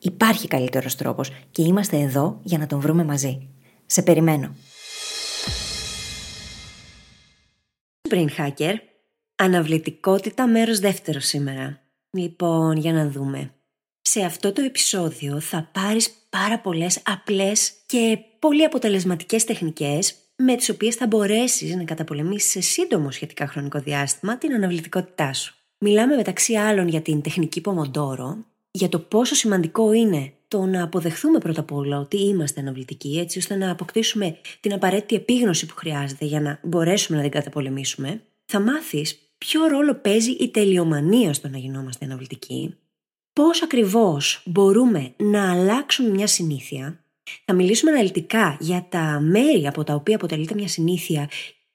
Υπάρχει καλύτερος τρόπος και είμαστε εδώ για να τον βρούμε μαζί. Σε περιμένω. Brain Hacker, αναβλητικότητα μέρος δεύτερος σήμερα. Λοιπόν, για να δούμε. Σε αυτό το επεισόδιο θα πάρεις πάρα πολλές απλές και πολύ αποτελεσματικές τεχνικές με τις οποίες θα μπορέσεις να καταπολεμήσεις σε σύντομο σχετικά χρονικό διάστημα την αναβλητικότητά σου. Μιλάμε μεταξύ άλλων για την τεχνική Pomodoro, για το πόσο σημαντικό είναι το να αποδεχθούμε πρώτα απ' όλα ότι είμαστε αναβλητικοί, έτσι ώστε να αποκτήσουμε την απαραίτητη επίγνωση που χρειάζεται για να μπορέσουμε να την καταπολεμήσουμε, θα μάθεις ποιο ρόλο παίζει η τελειομανία στο να γινόμαστε αναβλητικοί, πώς ακριβώς μπορούμε να αλλάξουμε μια συνήθεια, θα μιλήσουμε αναλυτικά για τα μέρη από τα οποία αποτελείται μια συνήθεια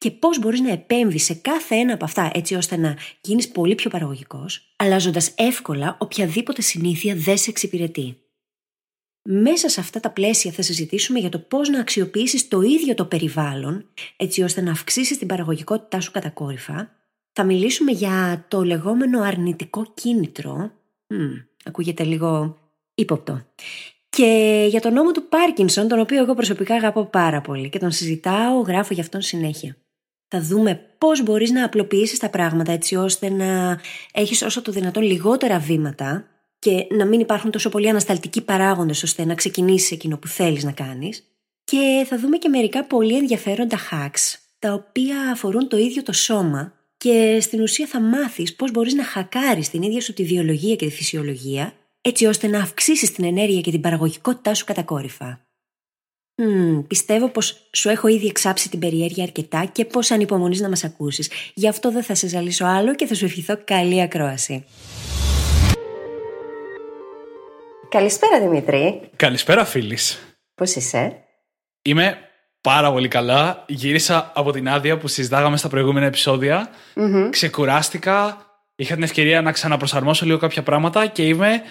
και πώς μπορείς να επέμβεις σε κάθε ένα από αυτά έτσι ώστε να γίνεις πολύ πιο παραγωγικός, αλλάζοντας εύκολα οποιαδήποτε συνήθεια δεν σε εξυπηρετεί. Μέσα σε αυτά τα πλαίσια θα συζητήσουμε για το πώς να αξιοποιήσεις το ίδιο το περιβάλλον έτσι ώστε να αυξήσεις την παραγωγικότητά σου κατακόρυφα. Θα μιλήσουμε για το λεγόμενο αρνητικό κίνητρο. Μ, ακούγεται λίγο ύποπτο. Και για τον νόμο του Πάρκινσον, τον οποίο εγώ προσωπικά αγαπώ πάρα πολύ και τον συζητάω, γράφω για αυτόν συνέχεια. Θα δούμε πώς μπορείς να απλοποιήσεις τα πράγματα έτσι ώστε να έχεις όσο το δυνατόν λιγότερα βήματα και να μην υπάρχουν τόσο πολλοί ανασταλτικοί παράγοντες ώστε να ξεκινήσεις εκείνο που θέλεις να κάνεις. Και θα δούμε και μερικά πολύ ενδιαφέροντα hacks τα οποία αφορούν το ίδιο το σώμα και στην ουσία θα μάθεις πώς μπορείς να χακάρεις την ίδια σου τη βιολογία και τη φυσιολογία έτσι ώστε να αυξήσεις την ενέργεια και την παραγωγικότητά σου κατακόρυφα. Mm, πιστεύω πως σου έχω ήδη εξάψει την περιέργεια αρκετά και πως ανυπομονείς να μας ακούσεις. Γι' αυτό δεν θα σε ζαλίσω άλλο και θα σου ευχηθώ καλή ακρόαση. Καλησπέρα Δημήτρη. Καλησπέρα φίλης. Πώς είσαι; Είμαι πάρα πολύ καλά. Γύρισα από την άδεια που συζητάγαμε στα προηγούμενα Ξεκουράστηκα. Είχα την ευκαιρία να ξαναπροσαρμόσω λίγο κάποια πράγματα και είμαι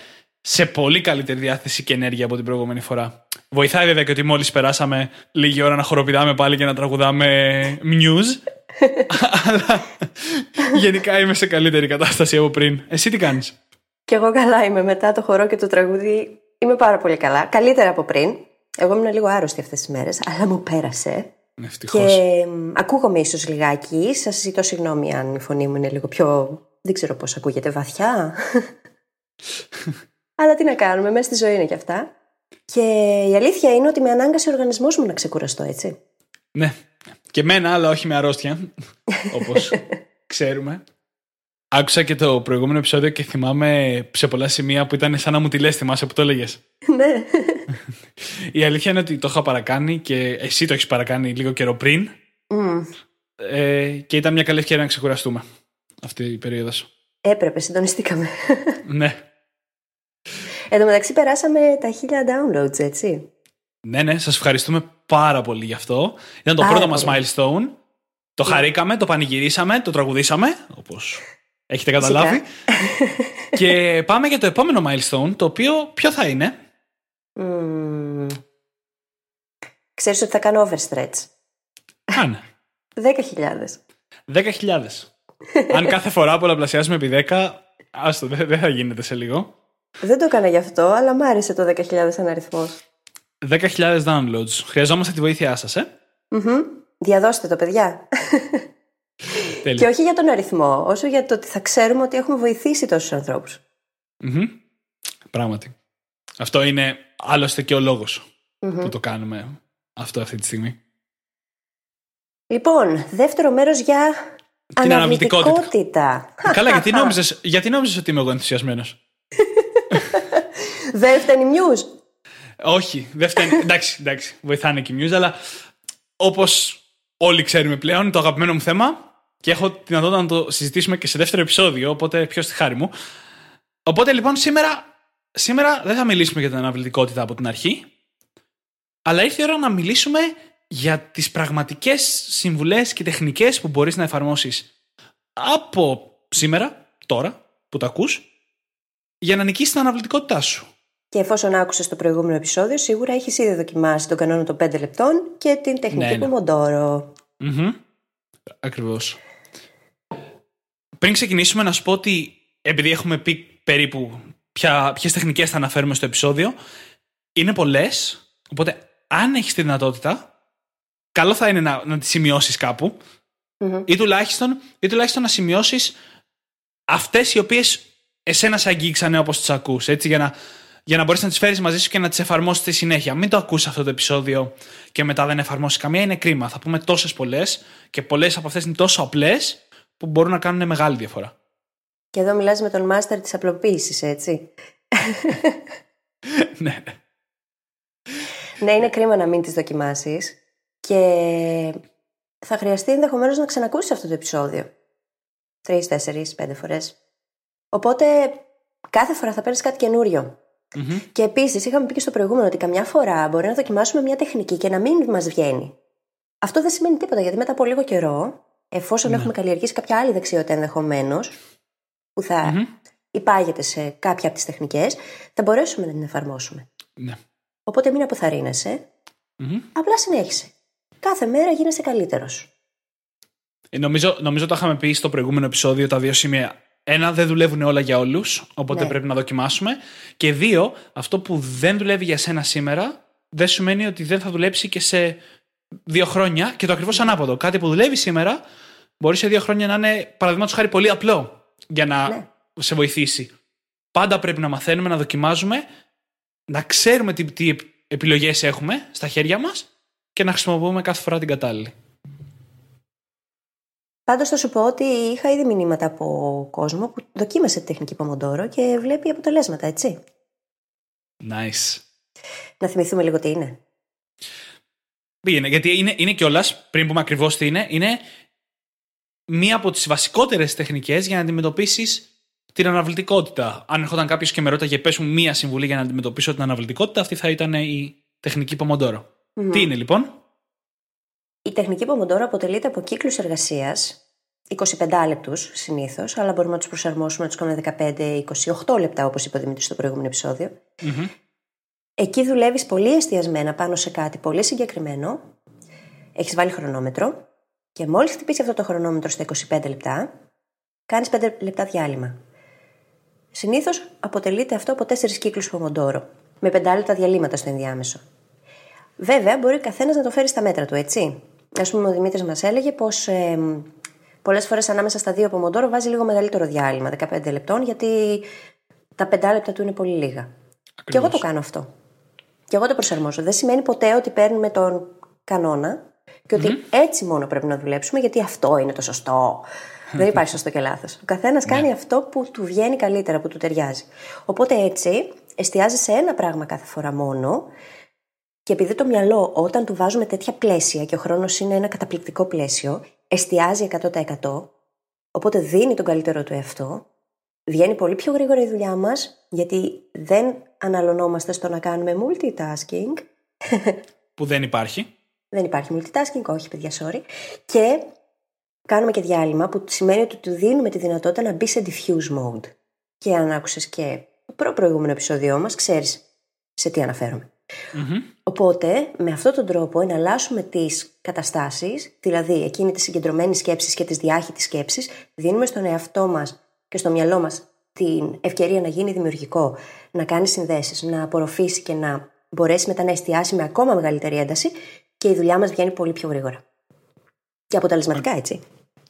σε πολύ καλύτερη διάθεση και ενέργεια από την προηγούμενη φορά. Βοηθάει βέβαια και ότι μόλις περάσαμε λίγη ώρα να χοροπηδάμε πάλι και να τραγουδάμε news. Αλλά γενικά είμαι σε καλύτερη κατάσταση από πριν. Εσύ τι κάνεις; Κι εγώ καλά είμαι. Μετά το χορό και το τραγούδι είμαι πάρα πολύ καλά. Καλύτερα από πριν. Εγώ ήμουν λίγο άρρωστη αυτές τις μέρες, αλλά μου πέρασε. Ευτυχώς. Και ακούγομαι ίσως λιγάκι. Σας ζητώ συγγνώμη αν η φωνή μου είναι λίγο πιο. Δεν ξέρω πώς ακούγεται, βαθιά. Αλλά τι να κάνουμε, μέσα στη ζωή είναι και αυτά. Και η αλήθεια είναι ότι με ανάγκασε ο οργανισμός μου να ξεκουραστώ, έτσι. Ναι. Και μένα, αλλά όχι με αρρώστια. Όπως ξέρουμε. Άκουσα και το προηγούμενο επεισόδιο και θυμάμαι σε πολλά σημεία που ήταν σαν να μου τη λες, θυμάσαι που το έλεγες. ναι. Η αλήθεια είναι ότι το είχα παρακάνει και εσύ το έχεις παρακάνει λίγο καιρό πριν. Ε, και ήταν μια καλή ευκαιρία να ξεκουραστούμε αυτή η περίοδο. Έπρεπε, συντονιστήκαμε. ναι. Εν τω μεταξύ περάσαμε τα χίλια downloads, έτσι. Ναι, ναι, σας ευχαριστούμε πάρα πολύ γι' αυτό. Ήταν το Πάρα πρώτο μας πολύ. milestone. Το χαρήκαμε, το πανηγυρίσαμε, το τραγουδήσαμε, όπως έχετε καταλάβει. και πάμε για το επόμενο milestone, το οποίο ποιο θα είναι; Μμμ. Ξέρεις ότι θα κάνω overstretch. Αν. 10.000. 10.000. Αν κάθε φορά πολλαπλασιάσουμε επί 10, άστο, δεν δεν θα γίνεται σε λίγο. Δεν το έκανα γι' αυτό, αλλά μ' άρεσε το 10.000 σαν αριθμό. 10.000 downloads. Χρειαζόμαστε τη βοήθειά σας, ε. Διαδώστε το, παιδιά. Τέλεια. Και όχι για τον αριθμό, όσο για το ότι θα ξέρουμε ότι έχουμε βοηθήσει τόσους ανθρώπους. Μμμ. Πράγματι. Αυτό είναι άλλωστε και ο λόγος που το κάνουμε αυτό αυτή τη στιγμή. Λοιπόν, δεύτερο μέρος για Την αναβλητικότητα. αναβλητικότητα. Καλά, γιατί νόμιζες, γιατί νόμιζες ότι είμαι εγώ ενθουσιασμένος; Δεν φταίνει news. Όχι, δεν φταίνει. εντάξει, εντάξει, βοηθάνε και οι news, αλλά όπως όλοι ξέρουμε πλέον, είναι το αγαπημένο μου θέμα και έχω τη δυνατότητα να το συζητήσουμε και σε δεύτερο επεισόδιο, οπότε πιο στη χάρη μου. Οπότε λοιπόν σήμερα, σήμερα δεν θα μιλήσουμε για την αναβλητικότητα από την αρχή, αλλά ήρθε η ώρα να μιλήσουμε για τις πραγματικές συμβουλές και τεχνικές που μπορείς να εφαρμόσεις από σήμερα, τώρα, που το ακούς, για να νικήσεις την αναβλητικότητά σου. Και εφόσον άκουσες το προηγούμενο επεισόδιο, σίγουρα έχεις ήδη δοκιμάσει τον κανόνα των 5 λεπτών και την τεχνική Ναι, ναι. Pomodoro. Μμμ. Ακριβώς. Πριν ξεκινήσουμε να σου πω ότι επειδή έχουμε πει περίπου ποια, ποιες τεχνικές θα αναφέρουμε στο επεισόδιο, είναι πολλές, οπότε αν έχεις τη δυνατότητα, καλό θα είναι να, να τις σημειώσεις κάπου Μμμ. ή, τουλάχιστον, ή τουλάχιστον να σημειώσεις αυτές οι οποίες εσένα σε αγγίξανε όπως τις ακούς, έτσι, για να, για να μπορείς να τις φέρεις μαζί σου και να τις εφαρμόσεις στη συνέχεια. Μην το ακούσεις αυτό το επεισόδιο και μετά δεν εφαρμόσεις καμία, είναι κρίμα. Θα πούμε τόσες πολλές και πολλές από αυτές είναι τόσο απλές που μπορούν να κάνουν μεγάλη διαφορά. Και εδώ μιλάς με τον μάστερ της απλοποίησης, έτσι. ναι, ναι. Ναι, είναι κρίμα να μην τις δοκιμάσεις και θα χρειαστεί ενδεχομένως να ξανακούσεις αυτό το επεισόδιο. Τρεις, τέσσερις, πέντε φορές. Οπότε κάθε φορά θα παίρνεις κάτι καινούριο. Μμμ. Και επίσης, είχαμε πει και στο προηγούμενο ότι καμιά φορά μπορεί να δοκιμάσουμε μια τεχνική και να μην μας βγαίνει. Αυτό δεν σημαίνει τίποτα, γιατί μετά από λίγο καιρό, εφόσον έχουμε καλλιεργήσει κάποια άλλη δεξιότητα ενδεχομένως, που θα Μμμ. υπάγεται σε κάποια από τις τεχνικές, θα μπορέσουμε να την εφαρμόσουμε. ναι. Οπότε μην αποθαρρύνεσαι, Μμμ. απλά συνέχισε. Κάθε μέρα γίνεσαι καλύτερος. Ε, Νομίζω, νομίζω το είχαμε πει στο προηγούμενο επεισόδιο τα δύο σημεία. Ένα, δεν δουλεύουν όλα για όλους, οπότε Ναι. πρέπει να δοκιμάσουμε. Και δύο, αυτό που δεν δουλεύει για σένα σήμερα, δεν σημαίνει ότι δεν θα δουλέψει και σε δύο χρόνια. Και το ακριβώς ανάποδο. Κάτι που δουλεύει σήμερα, μπορεί σε δύο χρόνια να είναι, παραδείγματος χάρη, πολύ απλό για να Ναι. σε βοηθήσει. Πάντα πρέπει να μαθαίνουμε, να δοκιμάζουμε, να ξέρουμε τι, τι επιλογές έχουμε στα χέρια μας και να χρησιμοποιούμε κάθε φορά την κατάλληλη. Πάντως θα σου πω ότι είχα ήδη μηνύματα από κόσμο που δοκίμασε τη τεχνική Pomodoro και βλέπει αποτελέσματα, έτσι. Nice. Να θυμηθούμε λίγο τι είναι. Πήγαινε, γιατί είναι, είναι κιόλας, πριν πούμε ακριβώς τι είναι, είναι μία από τις βασικότερες τεχνικές για να αντιμετωπίσεις την αναβλητικότητα. Αν ερχόταν κάποιος και με ρώταγε, πες μου μία συμβουλή για να αντιμετωπίσω την αναβλητικότητα, αυτή θα ήταν η τεχνική Pomodoro. Τι είναι λοιπόν, Η τεχνική Pomodoro αποτελείται από κύκλους εργασίας, 25 λεπτούς συνήθως, αλλά μπορούμε να τους προσαρμόσουμε να τους κάνουμε 15-28 λεπτά, όπως είπε ο Δημήτρης στο προηγούμενο επεισόδιο. Μμμ. Εκεί δουλεύεις πολύ εστιασμένα πάνω σε κάτι πολύ συγκεκριμένο, έχεις βάλει χρονόμετρο και μόλις χτυπήσει αυτό το χρονόμετρο στα 25 λεπτά, κάνεις 5 λεπτά διάλειμμα. Συνήθως αποτελείται αυτό από 4 κύκλους Pomodoro, με 5 λεπτά διαλύματα στο ενδιάμεσο. Βέβαια, μπορεί ο καθένας να το φέρει στα μέτρα του, έτσι. Α πούμε, ο Δημήτρης μας έλεγε πως ε, πολλές φορές ανάμεσα στα δύο Pomodoro βάζει λίγο μεγαλύτερο διάλειμμα, 15 λεπτών, γιατί τα 5 λεπτά του είναι πολύ λίγα. Και εγώ το κάνω αυτό. Και εγώ το προσαρμόζω. Δεν σημαίνει ποτέ ότι παίρνουμε τον κανόνα και ότι έτσι μόνο πρέπει να δουλέψουμε, γιατί αυτό είναι το σωστό. Δεν υπάρχει σωστό και λάθος. Ο καθένας κάνει αυτό που του βγαίνει καλύτερα, που του ταιριάζει. Οπότε έτσι εστιάζει σε ένα πράγμα κάθε φορά μόνο και επειδή το μυαλό, όταν του βάζουμε τέτοια πλαίσια και ο χρόνος είναι ένα καταπληκτικό πλαίσιο, εστιάζει 100%, οπότε δίνει τον καλύτερο του εαυτό, βγαίνει πολύ πιο γρήγορα η δουλειά μας, γιατί δεν αναλωνόμαστε στο να κάνουμε multitasking. που δεν υπάρχει. Δεν υπάρχει multitasking, όχι παιδιά, sorry. Και κάνουμε και διάλειμμα που σημαίνει ότι του δίνουμε τη δυνατότητα να μπει σε diffuse mode. Και αν άκουσες και το προ προηγούμενο επεισόδιό μας, ξέρεις σε τι αναφερομαι Οπότε, με αυτόν τον τρόπο εναλλάσσουμε τις καταστάσεις, δηλαδή εκείνη τη συγκεντρωμένη σκέψη και τη διάχυτης σκέψη, δίνουμε στον εαυτό μας και στο μυαλό μας την ευκαιρία να γίνει δημιουργικό, να κάνει συνδέσεις, να απορροφήσει και να μπορέσει μετά να εστιάσει με ακόμα μεγαλύτερη ένταση και η δουλειά μας βγαίνει πολύ πιο γρήγορα. Και αποτελεσματικά, έτσι.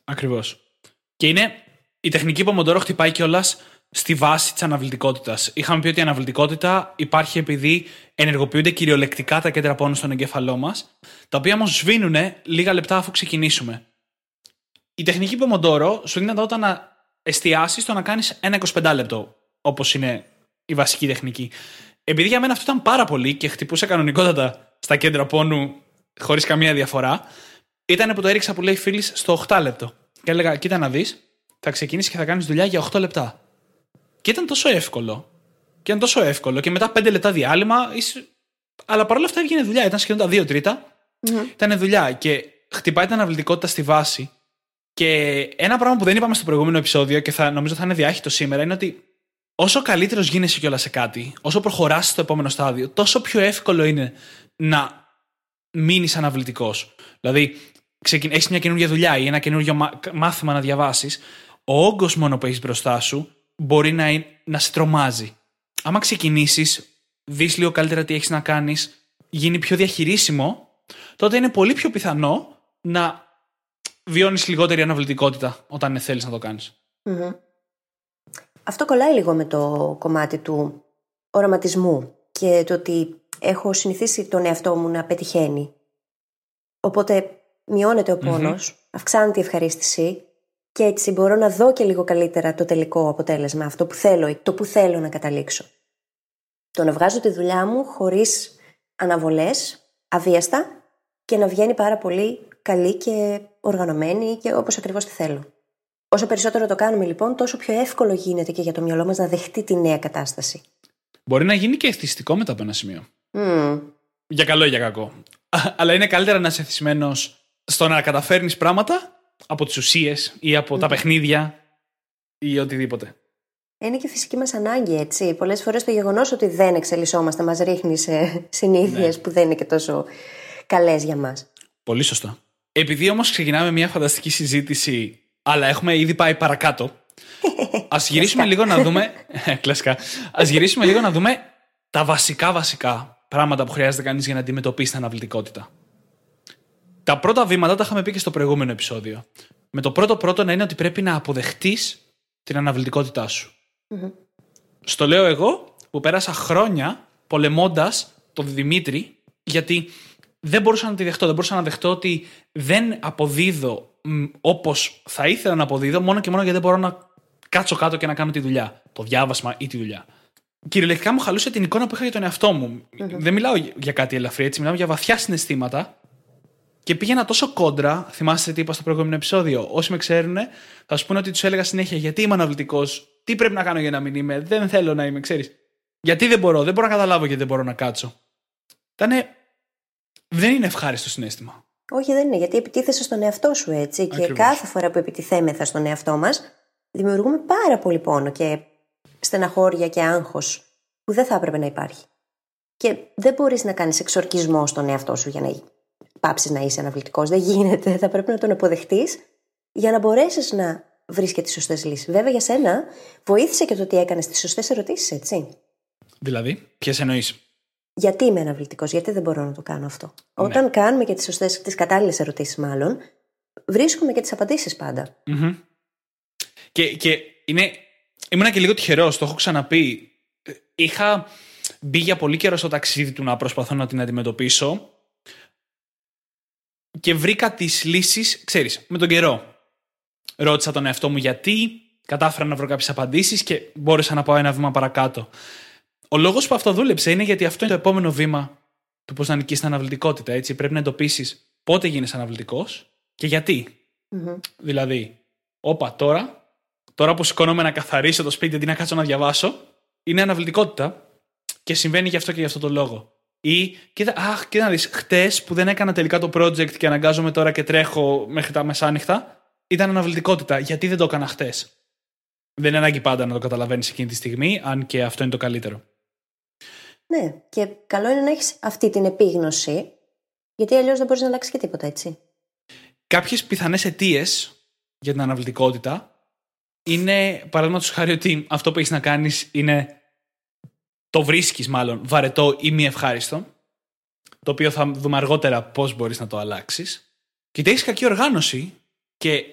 Ακριβώς. Και είναι η τεχνική Pomodoro χτυπάει κιόλας στη βάση της αναβλητικότητας. Είχαμε πει ότι η αναβλητικότητα υπάρχει επειδή ενεργοποιούνται κυριολεκτικά τα κέντρα πόνου στον εγκέφαλό μας, τα οποία όμως σβήνουν λίγα λεπτά αφού ξεκινήσουμε. Η τεχνική Pomodoro σου δίνει όταν να εστιάσεις στο να κάνεις ένα 25 λεπτό, όπως είναι η βασική τεχνική. Επειδή για μένα αυτό ήταν πάρα πολύ και χτυπούσε κανονικότατα στα κέντρα πόνου χωρίς καμία διαφορά, ήταν που το έριξα που λέει φίλη στο 8 λεπτό. Και έλεγα, κοίτα να δεις, θα ξεκινήσεις και θα κάνεις δουλειά για 8 λεπτά. Και ήταν τόσο εύκολο. Και ήταν τόσο εύκολο. Και μετά 5 λεπτά διάλειμμα. Είσαι... Αλλά παρόλα αυτά έβγαινε δουλειά. Ήταν σχεδόν τα 2 τρίτα. Mm-hmm. Ήταν δουλειά. Και χτυπάει την αναβλητικότητα στη βάση. Και ένα πράγμα που δεν είπαμε στο προηγούμενο επεισόδιο και θα νομίζω θα είναι διάχυτο σήμερα είναι ότι όσο καλύτερος γίνεσαι κιόλας σε κάτι, όσο προχωράς στο επόμενο στάδιο, τόσο πιο εύκολο είναι να μείνεις αναβλητικός. Δηλαδή, έχεις μια καινούργια δουλειά ή ένα καινούργιο μάθημα να διαβάσεις, ο όγκος μόνο που έχεις μπροστά σου μπορεί να, να σε τρομάζει. Άμα ξεκινήσεις, δεις λίγο καλύτερα τι έχεις να κάνεις, γίνει πιο διαχειρίσιμο, τότε είναι πολύ πιο πιθανό να βιώνεις λιγότερη αναβλητικότητα όταν θέλεις να το κανει Αυτό κολλάει λίγο με το κομμάτι του οραματισμού και το ότι έχω συνηθίσει τον εαυτό μου να πετυχαίνει. Οπότε μειώνεται ο πονος αυξάνεται η ευχαρίστηση και έτσι μπορώ να δω και λίγο καλύτερα το τελικό αποτέλεσμα, αυτό που θέλω, το που θέλω να καταλήξω. Το να βγάζω τη δουλειά μου χωρίς αναβολές, αβίαστα και να βγαίνει πάρα πολύ καλή και οργανωμένη και όπως ακριβώς τη θέλω. Όσο περισσότερο το κάνουμε λοιπόν, τόσο πιο εύκολο γίνεται και για το μυαλό μας να δεχτεί τη νέα κατάσταση. Μπορεί να γίνει και εθιστικό μετά από ένα σημείο. Mm. Για καλό ή για κακό. Αλλά είναι καλύτερα να είσαι εθισμένο στο να καταφέρνεις πράγματα από τις ουσίες ή από τα παιχνίδια ή οτιδήποτε. Είναι και φυσική μας ανάγκη, έτσι. Πολλές φορές το γεγονός ότι δεν εξελισσόμαστε μας ρίχνει σε συνήθειες ναι. που δεν είναι και τόσο καλές για μας. Πολύ σωστά. Επειδή όμως ξεκινάμε μια φανταστική συζήτηση, αλλά έχουμε ήδη πάει παρακάτω, ας γυρίσουμε λίγο να δούμε. Κλασικά. Α γυρίσουμε λίγο να δούμε τα βασικά βασικά πράγματα που χρειάζεται κανείς για να αντιμετωπίσει την αναβλητικότητα. Τα πρώτα βήματα τα είχαμε πει και στο προηγούμενο επεισόδιο. Με το πρώτο πρώτο να είναι ότι πρέπει να αποδεχτείς την αναβλητικότητά σου. Στο λέω εγώ που πέρασα χρόνια πολεμώντας τον Δημήτρη, γιατί δεν μπορούσα να τη δεχτώ. Δεν μπορούσα να δεχτώ ότι δεν αποδίδω όπως θα ήθελα να αποδίδω, μόνο και μόνο γιατί δεν μπορώ να κάτσω κάτω και να κάνω τη δουλειά. Το διάβασμα ή τη δουλειά. Κυριολεκτικά μου χαλούσε την εικόνα που είχα για τον εαυτό μου. Δεν μιλάω για κάτι ελαφρύ, έτσι. Μιλάω για βαθιά συναισθήματα και πήγαινα τόσο κόντρα, θυμάστε τι είπα στο προηγούμενο επεισόδιο. Όσοι με ξέρουν, θα σου πούνε ότι τους έλεγα συνέχεια γιατί είμαι αναβλητικός, τι πρέπει να κάνω για να μην είμαι, δεν θέλω να είμαι, ξέρεις. Γιατί δεν μπορώ, δεν μπορώ να καταλάβω γιατί δεν μπορώ να κάτσω. Ήτανε. Δεν είναι ευχάριστο συνέστημα. Όχι, δεν είναι, γιατί επιτίθεσαι στον εαυτό σου έτσι. Ακριβώς. Και κάθε φορά που επιτιθέμεθα στον εαυτό μας, δημιουργούμε πάρα πολύ πόνο και στεναχώρια και άγχος που δεν θα έπρεπε να υπάρχει. Και δεν μπορείς να κάνεις εξορκισμό στον εαυτό σου για να πάψεις να είσαι αναβλητικός. Δεν γίνεται. Θα πρέπει να τον αποδεχτείς για να μπορέσεις να βρεις και τις σωστές λύσεις. Βέβαια, για σένα βοήθησε και το ότι έκανες τις σωστές ερωτήσεις, έτσι. Δηλαδή, ποιες εννοείς; Γιατί είμαι αναβλητικός, γιατί δεν μπορώ να το κάνω αυτό; Ναι. Όταν κάνουμε και τις σωστές, τις κατάλληλες ερωτήσεις, μάλλον, βρίσκουμε και τις απαντήσεις πάντα. Mm-hmm. Και, και είναι. Ήμουνα και λίγο τυχερός, το έχω ξαναπεί. Είχα μπει για πολύ καιρό στο ταξίδι του να προσπαθώ να την αντιμετωπίσω και βρήκα τις λύσεις, ξέρεις, με τον καιρό. Ρώτησα τον εαυτό μου γιατί, κατάφερα να βρω κάποιες απαντήσεις και μπόρεσα να πάω ένα βήμα παρακάτω. Ο λόγος που αυτό δούλεψε είναι γιατί αυτό είναι το επόμενο βήμα του πώς να νικήσεις την αναβλητικότητα. Έτσι. Πρέπει να εντοπίσεις πότε γίνεις αναβλητικός και γιατι Δηλαδή, όπα τώρα, τώρα που σηκώνομαι να καθαρίσω το σπίτι αντί να κάτσω να διαβάσω, είναι αναβλητικότητα και συμβαίνει γι' αυτό και γι' αυτό το λόγο. Ή, κοίτα, αχ, κοίτα να δεις, χτες που δεν έκανα τελικά το project και αναγκάζομαι τώρα και τρέχω μέχρι τα μεσάνυχτα, ήταν αναβλητικότητα. Γιατί δεν το έκανα χτες; Δεν είναι ανάγκη πάντα να το καταλαβαίνεις εκείνη τη στιγμή, αν και αυτό είναι το καλύτερο. Ναι, και καλό είναι να έχεις αυτή την επίγνωση, γιατί αλλιώς δεν μπορείς να αλλάξει και τίποτα, έτσι. Κάποιες πιθανές αιτίες για την αναβλητικότητα είναι, παραδείγματος χάρη, ότι αυτό που έχεις να κάνεις είναι το βρίσκεις μάλλον βαρετό ή μη ευχάριστο. Το οποίο θα δούμε αργότερα πώς μπορείς να το αλλάξεις. Και ότι έχεις κακή οργάνωση. Και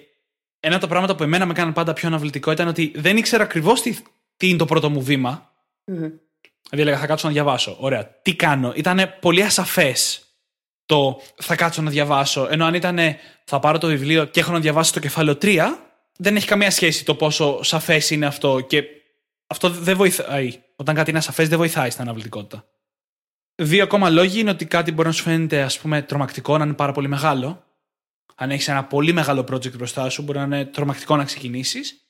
ένα από τα πράγματα που εμένα με κάναν πάντα πιο αναβλητικό ήταν ότι δεν ήξερα ακριβώς τι, τι είναι το πρώτο μου βήμα. Μμμ. Δηλαδή έλεγα θα κάτσω να διαβάσω. Ωραία. Τι κάνω; Ήταν πολύ ασαφές το θα κάτσω να διαβάσω. Ενώ αν ήταν θα πάρω το βιβλίο και έχω να διαβάσω το κεφάλαιο 3, δεν έχει καμία σχέση το πόσο σαφές είναι αυτό. Και αυτό δεν βοηθάει. Όταν κάτι είναι ασαφέ, δεν βοηθάει στην αναβλητικότητα. Δύο ακόμα λόγοι είναι ότι κάτι μπορεί να σου φαίνεται ας πούμε, τρομακτικό, να είναι πάρα πολύ μεγάλο. Αν έχεις ένα πολύ μεγάλο project μπροστά σου, μπορεί να είναι τρομακτικό να ξεκινήσεις.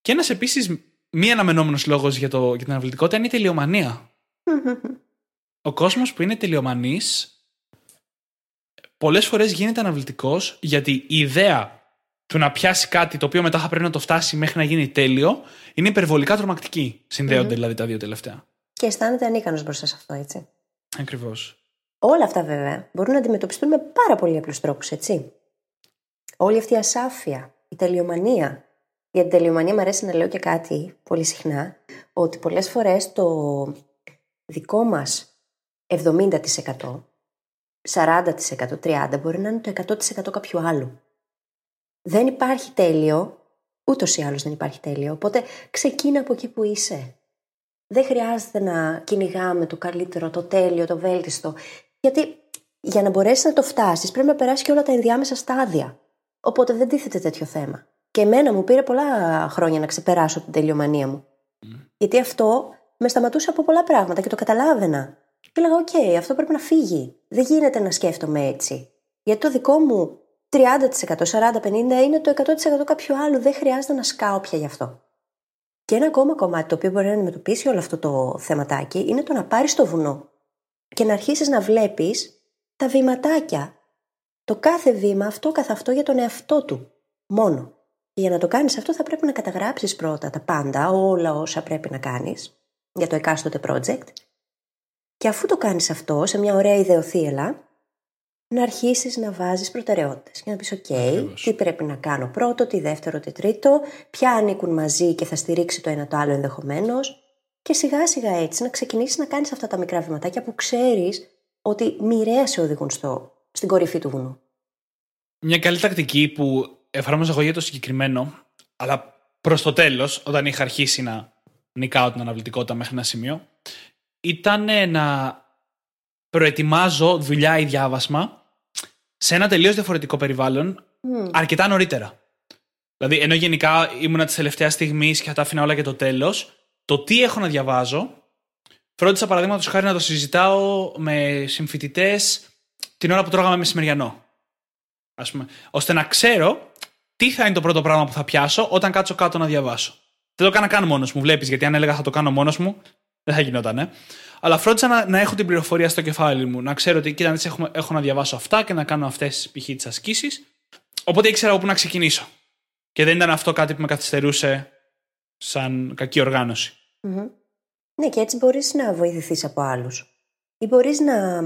Και ένας επίσης μη αναμενόμενος λόγος για, το- για την αναβλητικότητα είναι η τελειομανία. Ο κόσμος που είναι τελειομανής πολλές φορές γίνεται αναβλητικός γιατί η ιδέα του να πιάσει κάτι το οποίο μετά θα πρέπει να το φτάσει μέχρι να γίνει τέλειο είναι υπερβολικά τρομακτική. Συνδέονται δηλαδή τα δύο τελευταία. Και αισθάνεται ανίκανος μπροστά σε αυτό, έτσι. Ακριβώς. Όλα αυτά βέβαια μπορούν να αντιμετωπιστούν με πάρα πολύ απλούς τρόπους, έτσι. Όλη αυτή η ασάφεια, η τελειομανία. Για την τελειομανία μου αρέσει να λέω και κάτι πολύ συχνά, ότι πολλές φορές το δικό μας 70%, 40%, 30% μπορεί να είναι το 100% κάποιου άλλου. Δεν υπάρχει τέλειο, ούτως ή άλλως δεν υπάρχει τέλειο, οπότε ξεκίνα από εκεί που είσαι. Δεν χρειάζεται να κυνηγάμε το καλύτερο, το τέλειο, το βέλτιστο. Γιατί για να μπορέσεις να το φτάσεις, πρέπει να περάσει και όλα τα ενδιάμεσα στάδια. Οπότε δεν τίθεται τέτοιο θέμα. Και εμένα μου πήρε πολλά χρόνια να ξεπεράσω την τελειομανία μου. Γιατί αυτό με σταματούσε από πολλά πράγματα και το καταλάβαινα. Και έλεγα: Οκ, αυτό πρέπει να φύγει. Δεν γίνεται να σκέφτομαι έτσι. Γιατί το δικό μου 30%, 40%, 50% είναι το 100% κάποιου άλλου. Δεν χρειάζεται να σκάω πια γι' αυτό. Και ένα ακόμα κομμάτι το οποίο μπορεί να αντιμετωπίσει όλο αυτό το θεματάκι είναι το να πάρεις το βουνό και να αρχίσεις να βλέπεις τα βηματάκια. Το κάθε βήμα αυτό καθ' αυτό για τον εαυτό του. Μόνο. Και για να το κάνεις αυτό θα πρέπει να καταγράψεις πρώτα τα πάντα, όλα όσα πρέπει να κάνεις για το εκάστοτε project. Και αφού το κάνεις αυτό σε μια ωραία ιδεοθύελα, να αρχίσεις να βάζεις προτεραιότητες. Και να πεις: OK, Ακριβώς. τι πρέπει να κάνω πρώτο, τι δεύτερο, τι τρίτο, ποια ανήκουν μαζί και θα στηρίξει το ένα το άλλο ενδεχομένως. Και σιγά σιγά έτσι να ξεκινήσεις να κάνεις αυτά τα μικρά βηματάκια που ξέρεις ότι μοιραία σε οδηγούν στο, στην κορυφή του βουνού. Μια καλή τακτική που εφάρμοζα εγώ για το συγκεκριμένο, αλλά προς το τέλος, όταν είχα αρχίσει να νικάω την αναβλητικότητα μέχρι ένα σημείο, ήταν να προετοιμάζω δουλειά ή διάβασμα σε ένα τελείως διαφορετικό περιβάλλον αρκετά νωρίτερα. Δηλαδή, ενώ γενικά ήμουνα της τελευταίας στιγμής και θα τα άφηνα όλα για το τέλος, το τι έχω να διαβάζω, φρόντισα παραδείγματος χάρη να το συζητάω με συμφοιτητές την ώρα που τρώγαμε μεσημεριανό. Ας πούμε, ώστε να ξέρω τι θα είναι το πρώτο πράγμα που θα πιάσω όταν κάτσω κάτω να διαβάσω. Δεν το έκανα καν μόνος μου, βλέπεις, γιατί αν έλεγα θα το κάνω μόνος μου, δεν θα γινότανε. Αλλά φρόντισα να, να έχω την πληροφορία στο κεφάλι μου, να ξέρω ότι κοίτα, να έχω, έχω να διαβάσω αυτά και να κάνω αυτές π.χ. τις ασκήσεις. Οπότε ήξερα από πού να ξεκινήσω. Και δεν ήταν αυτό κάτι που με καθυστερούσε σαν κακή οργάνωση. Μμμ. Ναι, και έτσι μπορείς να βοηθηθείς από άλλους. Ή μπορείς να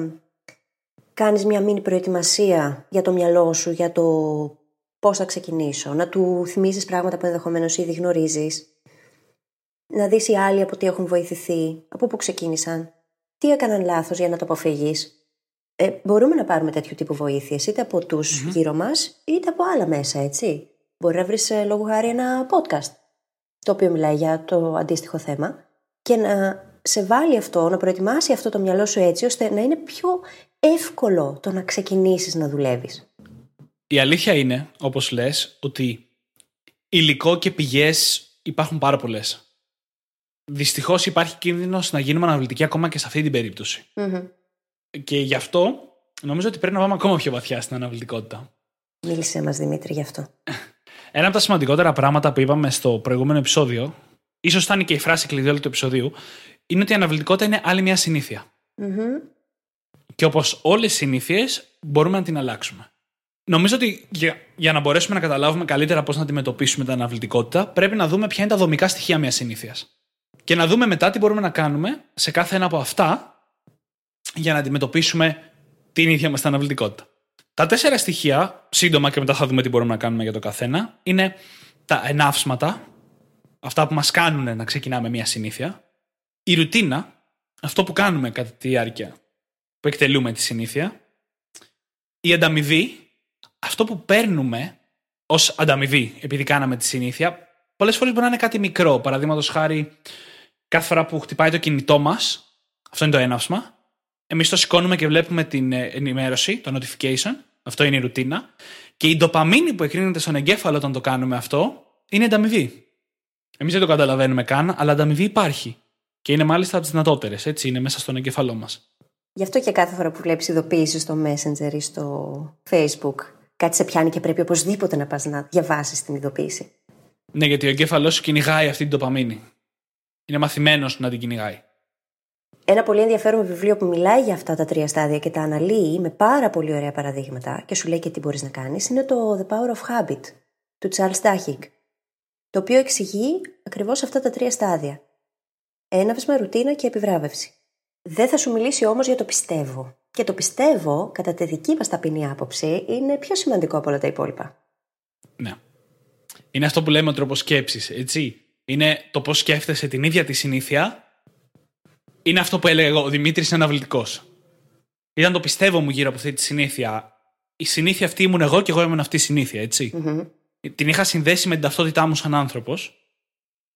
κάνεις μια μίνι προετοιμασία για το μυαλό σου, για το πώς θα ξεκινήσω. Να του θυμίσεις πράγματα που ενδεχομένως ήδη γνωρίζεις. Να δεις οι άλλοι από τι έχουν βοηθηθεί, από πού ξεκίνησαν, τι έκαναν λάθος για να το αποφύγεις. Ε, μπορούμε να πάρουμε τέτοιου τύπου βοήθειες, είτε από τους γύρω μας, είτε από άλλα μέσα, έτσι. Μπορεί να βρεις ε, λόγω χάρη ένα podcast το οποίο μιλάει για το αντίστοιχο θέμα και να σε βάλει αυτό, να προετοιμάσει αυτό το μυαλό σου έτσι ώστε να είναι πιο εύκολο το να ξεκινήσεις να δουλεύεις. Η αλήθεια είναι, όπως λες, ότι υλικό και πηγές υπάρχουν πάρα πολλές. Δυστυχώς υπάρχει κίνδυνος να γίνουμε αναβλητικοί ακόμα και σε αυτή την περίπτωση. Και γι' αυτό νομίζω ότι πρέπει να πάμε ακόμα πιο βαθιά στην αναβλητικότητα. Μίλησέ μας Δημήτρη γι' αυτό. Ένα από τα σημαντικότερα πράγματα που είπαμε στο προηγούμενο επεισόδιο, ίσως ήταν και η φράση κλειδί όλου του επεισοδίου, είναι ότι η αναβλητικότητα είναι άλλη μια συνήθεια. Μμμ. Και όπως όλες οι συνήθειες, μπορούμε να την αλλάξουμε. Νομίζω ότι για, για να μπορέσουμε να καταλάβουμε καλύτερα πώς να αντιμετωπίσουμε την αναβλητικότητα, πρέπει να δούμε ποια είναι τα δομικά στοιχεία μιας συνήθειας. Και να δούμε μετά τι μπορούμε να κάνουμε σε κάθε ένα από αυτά για να αντιμετωπίσουμε την ίδια μας την αναβλητικότητα. Τα τέσσερα στοιχεία, σύντομα και μετά θα δούμε τι μπορούμε να κάνουμε για το καθένα, είναι τα ενάυσματα, αυτά που μας κάνουν να ξεκινάμε μια συνήθεια, η ρουτίνα, αυτό που κάνουμε κατά τη διάρκεια που εκτελούμε τη συνήθεια, η ανταμοιβή, αυτό που παίρνουμε ως ανταμοιβή επειδή κάναμε τη συνήθεια, πολλές φορές μπορεί να είναι κάτι μικρό. Παραδείγματος χάρη, κάθε φορά που χτυπάει το κινητό μας, αυτό είναι το έναυσμα, εμείς το σηκώνουμε και βλέπουμε την ε, ενημέρωση, το notification, αυτό είναι η ρουτίνα, και η ντοπαμίνη που εκρίνεται στον εγκέφαλο όταν το κάνουμε αυτό είναι ανταμοιβή. Εμείς δεν το καταλαβαίνουμε καν, αλλά ανταμοιβή υπάρχει. Και είναι μάλιστα από τις δυνατότερες, έτσι, είναι μέσα στον εγκέφαλό μας. Γι' αυτό και κάθε φορά που βλέπεις ειδοποίησης στο Messenger ή στο Facebook, κάτι σε πιάνει και πρέπει οπωσδήποτε να πας να διαβάσεις την ειδοποίηση. Ναι, γιατί ο εγκέφαλός σου κυνηγάει αυτή την ντοπαμίνη. Είναι μαθημένος να την κυνηγάει. Ένα πολύ ενδιαφέρον βιβλίο που μιλάει για αυτά τα τρία στάδια και τα αναλύει με πάρα πολύ ωραία παραδείγματα και σου λέει και τι μπορείς να κάνεις είναι το The Power of Habit του Charles Duhigg. Το οποίο εξηγεί ακριβώς αυτά τα τρία στάδια. Έναυσμα, ρουτίνα και επιβράβευση. Δεν θα σου μιλήσει όμως για το πιστεύω. Και το πιστεύω, κατά τη δική μας ταπεινή άποψη, είναι πιο σημαντικό από όλα τα υπόλοιπα. Ναι. Είναι αυτό που λέμε ο τρόπος σκέψης, έτσι; Είναι το πώς σκέφτεσαι την ίδια τη συνήθεια. Είναι αυτό που έλεγα ο Δημήτρης είναι αναβλητικός. Ήταν το πιστεύω μου γύρω από αυτή τη συνήθεια. Η συνήθεια αυτή ήμουν εγώ και εγώ ήμουν αυτή η συνήθεια, Την είχα συνδέσει με την ταυτότητά μου σαν άνθρωπος.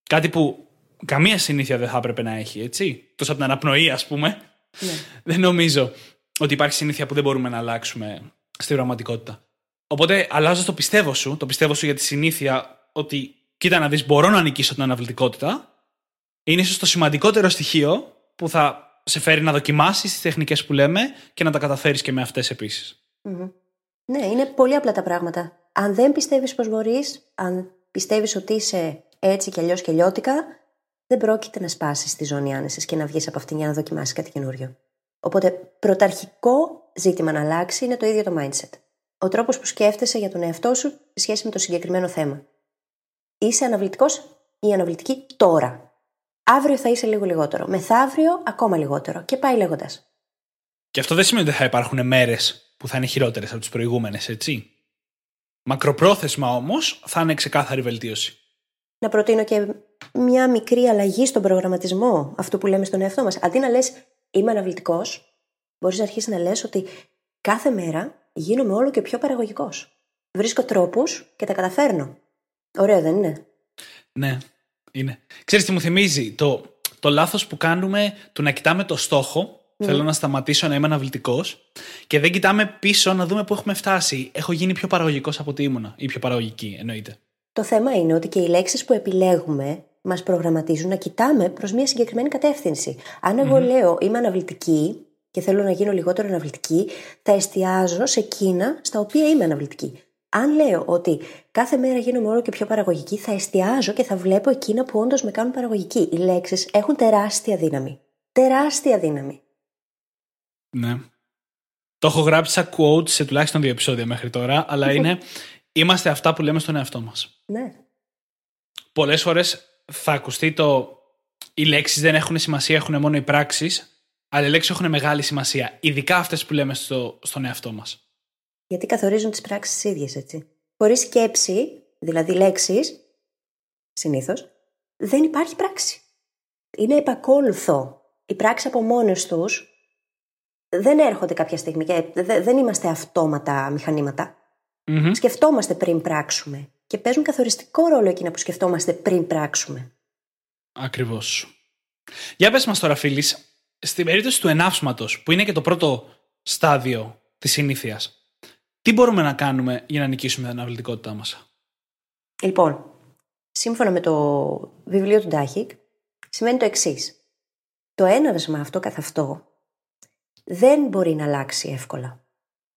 Κάτι που καμία συνήθεια δεν θα έπρεπε να έχει, έτσι. Τόσο από την αναπνοή, ας πούμε. Ναι. Δεν νομίζω ότι υπάρχει συνήθεια που δεν μπορούμε να αλλάξουμε στην πραγματικότητα. Οπότε αλλάζω το πιστεύω σου, το πιστεύω σου για τη συνήθεια ότι κοίτα να δεις, μπορώ να νικήσω την αναβλητικότητα. Είναι ίσως το σημαντικότερο στοιχείο που θα σε φέρει να δοκιμάσεις τις τεχνικές που λέμε και να τα καταφέρεις και με αυτές Ναι, είναι πολύ απλά τα πράγματα. Αν δεν πιστεύεις πως μπορείς, αν πιστεύεις ότι είσαι έτσι κι αλλιώς και λιώτικα, δεν πρόκειται να σπάσεις τη ζώνη άνεσης και να βγεις από αυτήν για να δοκιμάσεις κάτι καινούριο. Οπότε, πρωταρχικό ζήτημα να αλλάξει είναι το ίδιο το mindset. Ο τρόπος που σκέφτεσαι για τον εαυτό σου σε σχέση με το συγκεκριμένο θέμα. Είσαι αναβλητικός ή αναβλητική τώρα. Αύριο θα είσαι λίγο λιγότερο. Μεθαύριο ακόμα λιγότερο. Και πάει λέγοντας. Και αυτό δεν σημαίνει ότι θα υπάρχουν μέρες που θα είναι χειρότερες από τις προηγούμενες, έτσι. Μακροπρόθεσμα όμως θα είναι ξεκάθαρη βελτίωση. Να προτείνω και μια μικρή αλλαγή στον προγραμματισμό, αυτό που λέμε στον εαυτό μας. Αντί να λες είμαι αναβλητικός, μπορείς να αρχίσεις να λες ότι κάθε μέρα γίνομαι όλο και πιο παραγωγικός. Βρίσκω τρόπους και τα καταφέρνω. Ωραίο, δεν είναι. Ναι, είναι. Ξέρεις τι μου θυμίζει, το, το λάθος που κάνουμε του να κοιτάμε το στόχο, mm. θέλω να σταματήσω να είμαι αναβλητικός και δεν κοιτάμε πίσω να δούμε πού έχουμε φτάσει. Έχω γίνει πιο παραγωγικός από ό,τι ήμουνα ή πιο παραγωγική, εννοείται. Το θέμα είναι ότι και οι λέξεις που επιλέγουμε μας προγραμματίζουν να κοιτάμε προς μια συγκεκριμένη κατεύθυνση. Αν εγώ mm-hmm. λέω είμαι αναβλητική και θέλω να γίνω λιγότερο αναβλητική, θα εστιάζω σε εκείνα στα οποία είμαι αναβλητική. Αν λέω ότι κάθε μέρα γίνομαι όλο και πιο παραγωγική, θα εστιάζω και θα βλέπω εκείνα που όντως με κάνουν παραγωγική. Οι λέξεις έχουν τεράστια δύναμη. Τεράστια δύναμη. Ναι. Το έχω γράψει σαν quote σε τουλάχιστον δύο επεισόδια μέχρι τώρα, αλλά είναι Είμαστε αυτά που λέμε στον εαυτό μας. Ναι. Πολλές φορές θα ακουστεί το. Οι λέξεις δεν έχουν σημασία, έχουν μόνο οι πράξεις. Αλλά οι λέξεις έχουν μεγάλη σημασία. Ειδικά αυτές που λέμε στο, στον εαυτό μας. Γιατί καθορίζουν τις πράξεις ίδιες, έτσι. Χωρίς σκέψη, δηλαδή λέξεις, συνήθως, δεν υπάρχει πράξη. Είναι επακόλουθο. Οι πράξεις από μόνες τους δεν έρχονται κάποια στιγμή και δεν είμαστε αυτόματα μηχανήματα. Mm-hmm. Σκεφτόμαστε πριν πράξουμε. Και παίζουν καθοριστικό ρόλο εκείνα που σκεφτόμαστε πριν πράξουμε. Ακριβώς. Για πες μας τώρα, φίλης, στην περίπτωση του ενάψματος, που είναι και το πρώτο στάδιο της συνήθειας, τι μπορούμε να κάνουμε για να νικήσουμε την αναβλητικότητά μας; Λοιπόν, σύμφωνα με το βιβλίο του Ντάχικ, σημαίνει το εξής. Το έναυσμα αυτό καθ' αυτό δεν μπορεί να αλλάξει εύκολα.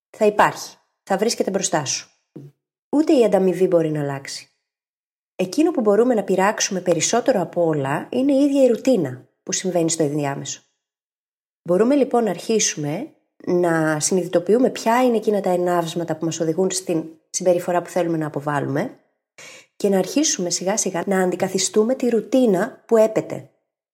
Θα υπάρχει θα βρίσκεται μπροστά σου. Ούτε η ανταμοιβή μπορεί να αλλάξει. Εκείνο που μπορούμε να πειράξουμε περισσότερο από όλα είναι η ίδια η ρουτίνα που συμβαίνει στο ενδιάμεσο. Μπορούμε λοιπόν να αρχίσουμε να συνειδητοποιούμε ποια είναι εκείνα τα ενάβσματα που μας οδηγούν στην συμπεριφορά που θέλουμε να αποβάλουμε και να αρχίσουμε σιγά σιγά να αντικαθιστούμε τη ρουτίνα που έπεται.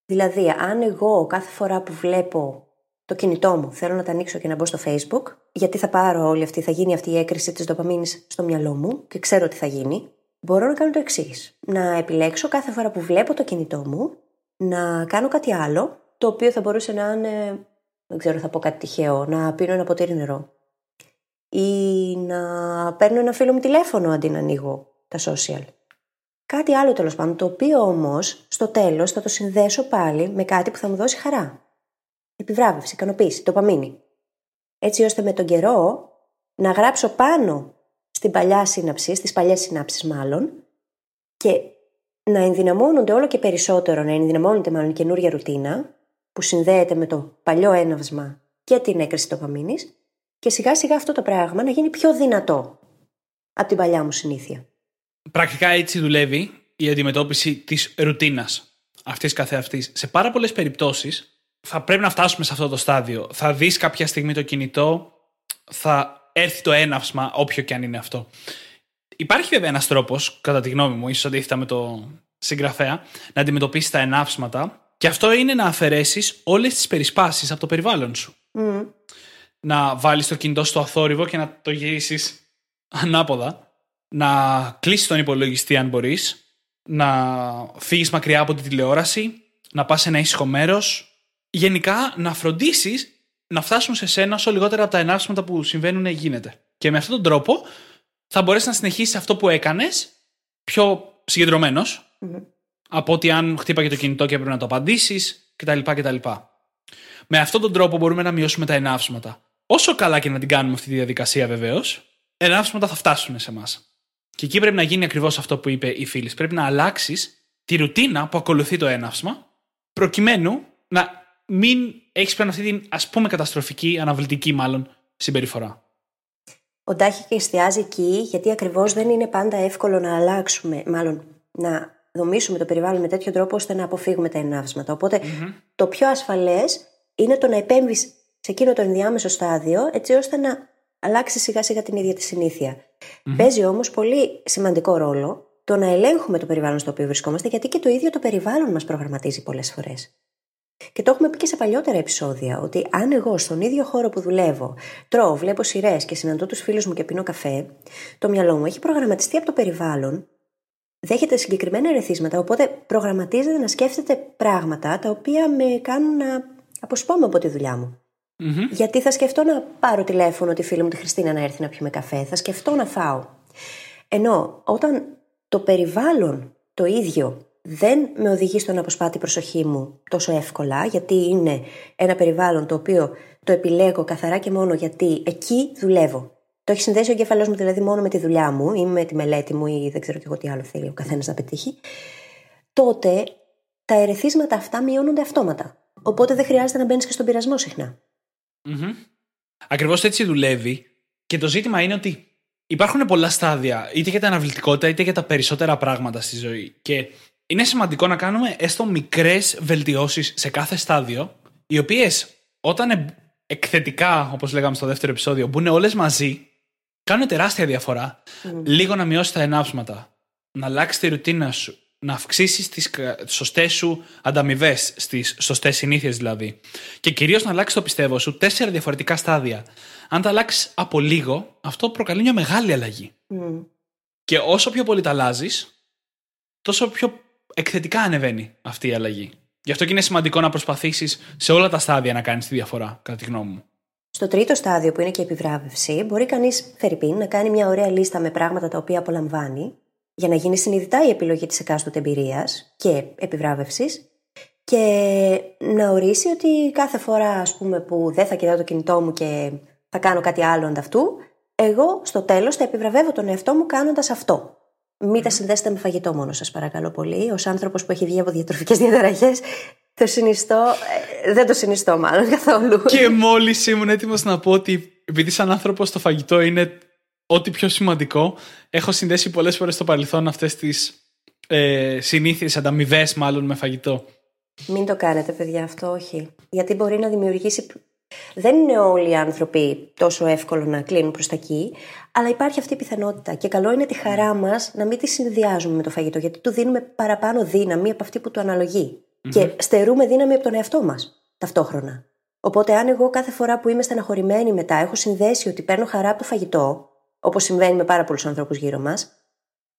Δηλαδή, αν εγώ κάθε φορά που βλέπω το κινητό μου θέλω να τα ανοίξω και να μπω στο facebook, γιατί θα πάρω όλη αυτή, θα γίνει αυτή η έκρηση της δοπαμίνης στο μυαλό μου και ξέρω τι θα γίνει, μπορώ να κάνω το εξής. Να επιλέξω κάθε φορά που βλέπω το κινητό μου να κάνω κάτι άλλο, το οποίο θα μπορούσε να είναι, δεν ξέρω, θα πω κάτι τυχαίο, να πίνω ένα ποτήρι νερό. Ή να παίρνω ένα φίλο μου τηλέφωνο αντί να ανοίγω τα social. Κάτι άλλο τέλος πάντων, το οποίο όμως στο τέλος θα το συνδέσω πάλι με κάτι που θα μου δώσει χαρά. Επιβράβευση, ικανοποίηση, παμίνι. Έτσι ώστε με τον καιρό να γράψω πάνω στην παλιά σύναψη, στις παλιές συνάψεις μάλλον, και να ενδυναμώνονται όλο και περισσότερο, να ενδυναμώνεται μάλλον η καινούργια ρουτίνα, που συνδέεται με το παλιό έναυσμα και την έκρηση τοπαμίνης, και σιγά σιγά αυτό το πράγμα να γίνει πιο δυνατό από την παλιά μου συνήθεια. Πρακτικά έτσι δουλεύει η αντιμετώπιση της ρουτίνας αυτής καθεαυτής. Σε πάρα πολλές περιπτώσεις θα πρέπει να φτάσουμε σε αυτό το στάδιο. Θα δεις κάποια στιγμή το κινητό, θα έρθει το έναυσμα, όποιο και αν είναι αυτό. Υπάρχει βέβαια ένας τρόπος, κατά τη γνώμη μου, ίσως αντίθετα με το συγγραφέα, να αντιμετωπίσει τα ενάψματα. Και αυτό είναι να αφαιρέσεις όλες τις περισπάσεις από το περιβάλλον σου. Να βάλεις το κινητό στο αθόρυβο και να το γυρίσεις ανάποδα. Να κλείσεις τον υπολογιστή αν μπορείς. Να φύγεις μακριά από τη τηλεόραση. Να πας σε ένα ήσυχο μέρος. Γενικά να φροντίσεις να φτάσουν σε σένα όσο λιγότερα από τα ενάψματα που συμβαίνουν γίνεται. Και με αυτόν τον τρόπο θα μπορέσεις να συνεχίσεις αυτό που έκανες πιο συγκεντρωμένος από ότι αν χτύπαγε το κινητό και έπρεπε να το απαντήσεις κτλ. κτλ. Με αυτόν τον τρόπο μπορούμε να μειώσουμε τα ενάψματα. Όσο καλά και να την κάνουμε αυτή τη διαδικασία βεβαίως, ενάψματα θα φτάσουν σε εμάς. Και εκεί πρέπει να γίνει ακριβώς αυτό που είπε η φίλης. Πρέπει να αλλάξεις τη ρουτίνα που ακολουθεί το έναυσμα, προκειμένου να μην έχεις πλέον αυτή την ας πούμε καταστροφική, αναβλητική μάλλον συμπεριφορά. Ο Ντάχη και εστιάζει εκεί, γιατί ακριβώς δεν είναι πάντα εύκολο να αλλάξουμε, μάλλον να δομήσουμε το περιβάλλον με τέτοιο τρόπο ώστε να αποφύγουμε τα ενάυσματα. το πιο ασφαλές είναι το να επέμβεις σε εκείνο το ενδιάμεσο στάδιο, έτσι ώστε να αλλάξει σιγά σιγά την ίδια τη συνήθεια. Mm-hmm. Παίζει όμως πολύ σημαντικό ρόλο το να ελέγχουμε το περιβάλλον στο οποίο βρισκόμαστε, γιατί και το ίδιο το περιβάλλον μας προγραμματίζει πολλές φορές. Και το έχουμε πει και σε παλιότερα επεισόδια, ότι αν εγώ στον ίδιο χώρο που δουλεύω τρώω, βλέπω σειρές και συναντώ τους φίλους μου και πίνω καφέ, το μυαλό μου έχει προγραμματιστεί από το περιβάλλον, δέχεται συγκεκριμένα ερεθίσματα, οπότε προγραμματίζεται να σκέφτεται πράγματα τα οποία με κάνουν να αποσπώμαι από τη δουλειά μου. Γιατί θα σκεφτώ να πάρω τηλέφωνο τη φίλη μου τη Χριστίνα να έρθει να πιούμε καφέ, θα σκεφτώ να φάω. Ενώ όταν το περιβάλλον το ίδιο δεν με οδηγεί στο να αποσπά την προσοχή μου τόσο εύκολα, γιατί είναι ένα περιβάλλον το οποίο το επιλέγω καθαρά και μόνο γιατί εκεί δουλεύω. Το έχει συνδέσει ο εγκέφαλός μου δηλαδή μόνο με τη δουλειά μου ή με τη μελέτη μου ή δεν ξέρω και εγώ τι άλλο θέλει ο καθένας να πετύχει. Τότε τα ερεθίσματα αυτά μειώνονται αυτόματα. Οπότε δεν χρειάζεται να μπαίνεις και στον πειρασμό συχνά. Mm-hmm. Ακριβώς έτσι δουλεύει. Και το ζήτημα είναι ότι υπάρχουν πολλά στάδια, είτε για την αναβλητικότητα είτε για τα περισσότερα πράγματα στη ζωή. Και είναι σημαντικό να κάνουμε έστω μικρές βελτιώσεις σε κάθε στάδιο, οι οποίες όταν εκθετικά, όπως λέγαμε στο δεύτερο επεισόδιο, μπουν όλες μαζί, κάνουν τεράστια διαφορά. Λίγο να μειώσεις τα ενάψματα, να αλλάξεις τη ρουτίνα σου, να αυξήσεις τις σωστές σου ανταμοιβές, στις σωστές συνήθειες δηλαδή. Και κυρίως να αλλάξεις το πιστεύω σου τέσσερα διαφορετικά στάδια. Αν τα αλλάξεις από λίγο, αυτό προκαλεί μια μεγάλη αλλαγή. Και όσο πιο πολύ τα αλλάζεις, τόσο πιο εκθετικά ανεβαίνει αυτή η αλλαγή. Γι' αυτό και είναι σημαντικό να προσπαθήσεις σε όλα τα στάδια να κάνεις τη διαφορά, κατά τη γνώμη μου. Στο τρίτο στάδιο, που είναι και η επιβράβευση, μπορεί κανείς, Φερρυπίν, να κάνει μια ωραία λίστα με πράγματα τα οποία απολαμβάνει, για να γίνει συνειδητά η επιλογή της εκάστοτε εμπειρίας και επιβράβευσης, και να ορίσει ότι κάθε φορά ας πούμε, που δεν θα κοιτάω το κινητό μου και θα κάνω κάτι άλλο ανταυτού, εγώ στο τέλος θα επιβραβεύω τον εαυτό μου κάνοντας αυτό. Μην τα συνδέσετε με φαγητό μόνο, σας παρακαλώ πολύ. Ω άνθρωπος που έχει βγει από διατροφικές διαταραχές, το συνιστώ. Ε, δεν το συνιστώ, μάλλον καθόλου. Και μόλις ήμουν έτοιμος να πω ότι επειδή σαν άνθρωπος το φαγητό είναι ό,τι πιο σημαντικό, έχω συνδέσει πολλές φορές στο παρελθόν αυτές τις ε, συνήθειες, ανταμοιβές μάλλον με φαγητό. Μην το κάνετε, παιδιά, αυτό όχι. Γιατί μπορεί να δημιουργήσει Δεν είναι όλοι οι άνθρωποι τόσο εύκολο να κλείνουν προς τα εκεί, αλλά υπάρχει αυτή η πιθανότητα. Και καλό είναι τη χαρά μας να μην τη συνδυάζουμε με το φαγητό, γιατί του δίνουμε παραπάνω δύναμη από αυτή που του αναλογει Και στερούμε δύναμη από τον εαυτό μας ταυτόχρονα. Οπότε, αν εγώ κάθε φορά που είμαι στεναχωρημένη μετά έχω συνδέσει ότι παίρνω χαρά από το φαγητό, όπως συμβαίνει με πάρα πολλούς ανθρώπους γύρω μας,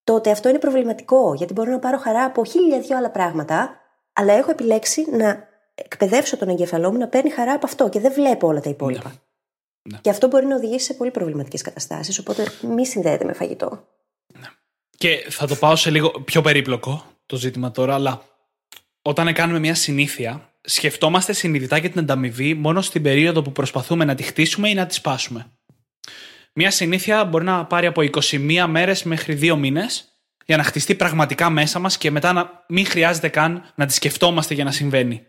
τότε αυτό είναι προβληματικό, γιατί μπορώ να πάρω χαρά από χίλια δυο άλλα πράγματα, αλλά έχω επιλέξει να εκπαιδεύσω τον εγκεφαλό μου να παίρνει χαρά από αυτό και δεν βλέπω όλα τα υπόλοιπα. Ναι. Ναι. Και αυτό μπορεί να οδηγήσει σε πολύ προβληματικές καταστάσεις, οπότε μη συνδέεται με φαγητό. Ναι. Και θα το πάω σε λίγο πιο περίπλοκο το ζήτημα τώρα, αλλά όταν κάνουμε μια συνήθεια, σκεφτόμαστε συνειδητά για την ανταμοιβή μόνο στην περίοδο που προσπαθούμε να τη χτίσουμε ή να τη σπάσουμε. Μια συνήθεια μπορεί να πάρει από 21 μέρες μέχρι 2 μήνες για να χτιστεί πραγματικά μέσα μας και μετά να μην χρειάζεται καν να τη σκεφτόμαστε για να συμβαίνει.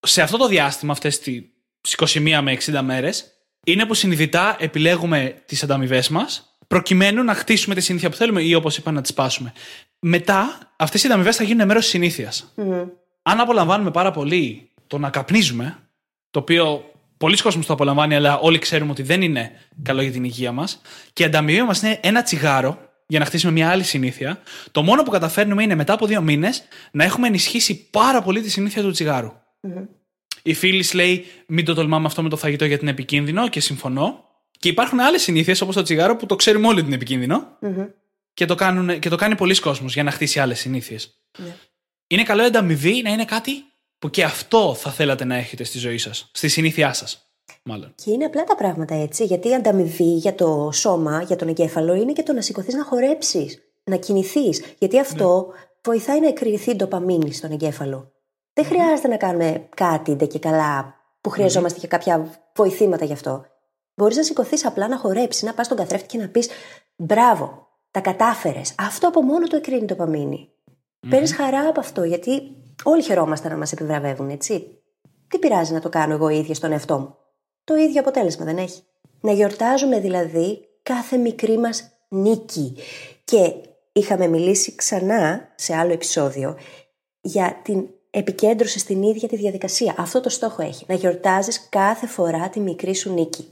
Σε αυτό το διάστημα, αυτές τις 21 με 60 μέρες, είναι που συνειδητά επιλέγουμε τις ανταμοιβές μας προκειμένου να χτίσουμε τη συνήθεια που θέλουμε ή όπως είπα να τη σπάσουμε. Μετά, αυτές οι ανταμοιβές θα γίνουν μέρος της συνήθειας. Αν απολαμβάνουμε πάρα πολύ το να καπνίζουμε, το οποίο πολλοί κόσμοι το απολαμβάνει, αλλά όλοι ξέρουμε ότι δεν είναι καλό για την υγεία μας, και η ανταμοιβή μας είναι ένα τσιγάρο για να χτίσουμε μια άλλη συνήθεια, το μόνο που καταφέρνουμε είναι μετά από δύο μήνες να έχουμε ενισχύσει πάρα πολύ τη συνήθεια του τσιγάρου. Η φίλη λέει: Μην το τολμάμε αυτό με το φαγητό γιατί είναι επικίνδυνο και συμφωνώ. Και υπάρχουν άλλες συνήθειες όπως το τσιγάρο που το ξέρουμε όλοι ότι είναι επικίνδυνο. Και, το κάνουν, και το κάνει πολλοί κόσμος για να χτίσει άλλες συνήθειες. Ναι. Είναι καλό η ανταμοιβή να είναι κάτι που και αυτό θα θέλατε να έχετε στη ζωή σας, στη συνήθειά σας. Μάλλον. Και είναι απλά τα πράγματα έτσι, γιατί η ανταμοιβή για το σώμα, για τον εγκέφαλο, είναι και το να σηκωθείς να χορέψεις, να κινηθείς. Γιατί αυτό ναι. βοηθάει να εκρηθεί ντοπαμίνη στον εγκέφαλο. Δεν χρειάζεται να κάνουμε κάτι ντε και καλά που χρειαζόμαστε και κάποια βοηθήματα γι' αυτό. Μπορείς να σηκωθείς απλά να χορέψεις, να πας στον καθρέφτη και να πεις Μπράβο, τα κατάφερες. Αυτό από μόνο το εκρίνει το παμίνι. Mm-hmm. Παίρνει χαρά από αυτό, γιατί όλοι χαιρόμαστε να μας επιβραβεύουν, έτσι. Τι πειράζει να το κάνω εγώ ίδια στον εαυτό μου; Το ίδιο αποτέλεσμα δεν έχει. Να γιορτάζουμε δηλαδή κάθε μικρή μας νίκη. Και είχαμε μιλήσει ξανά σε άλλο επεισόδιο για την επικέντρωση στην ίδια τη διαδικασία. Αυτό το στόχο έχει. Να γιορτάζεις κάθε φορά τη μικρή σου νίκη.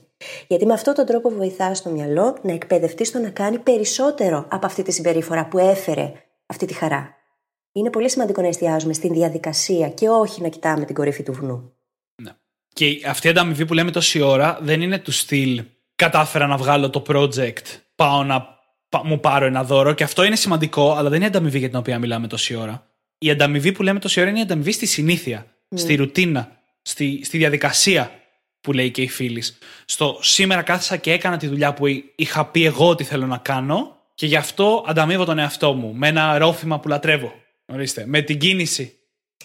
Γιατί με αυτόν τον τρόπο βοηθάς το μυαλό να εκπαιδευτείς στο να κάνει περισσότερο από αυτή τη συμπεριφορά που έφερε αυτή τη χαρά. Είναι πολύ σημαντικό να εστιάζουμε στην διαδικασία και όχι να κοιτάμε την κορυφή του βουνού. Ναι. Και αυτή η ανταμοιβή που λέμε τόση ώρα δεν είναι του στυλ κατάφερα να βγάλω το project, πάω να μου πάρω ένα δώρο και αυτό είναι σημαντικό, αλλά δεν είναι ανταμοιβή για την οποία μιλάμε τόση ώρα η ανταμοιβή που λέμε τόση ώρα είναι η ανταμοιβή στη συνήθεια, ναι. στη ρουτίνα, στη, στη διαδικασία που λέει και η φίλη. Στο σήμερα κάθισα και έκανα τη δουλειά που είχα πει εγώ ότι θέλω να κάνω και γι' αυτό ανταμείβω τον εαυτό μου με ένα ρόφημα που λατρεύω. Ορίστε, με την κίνηση.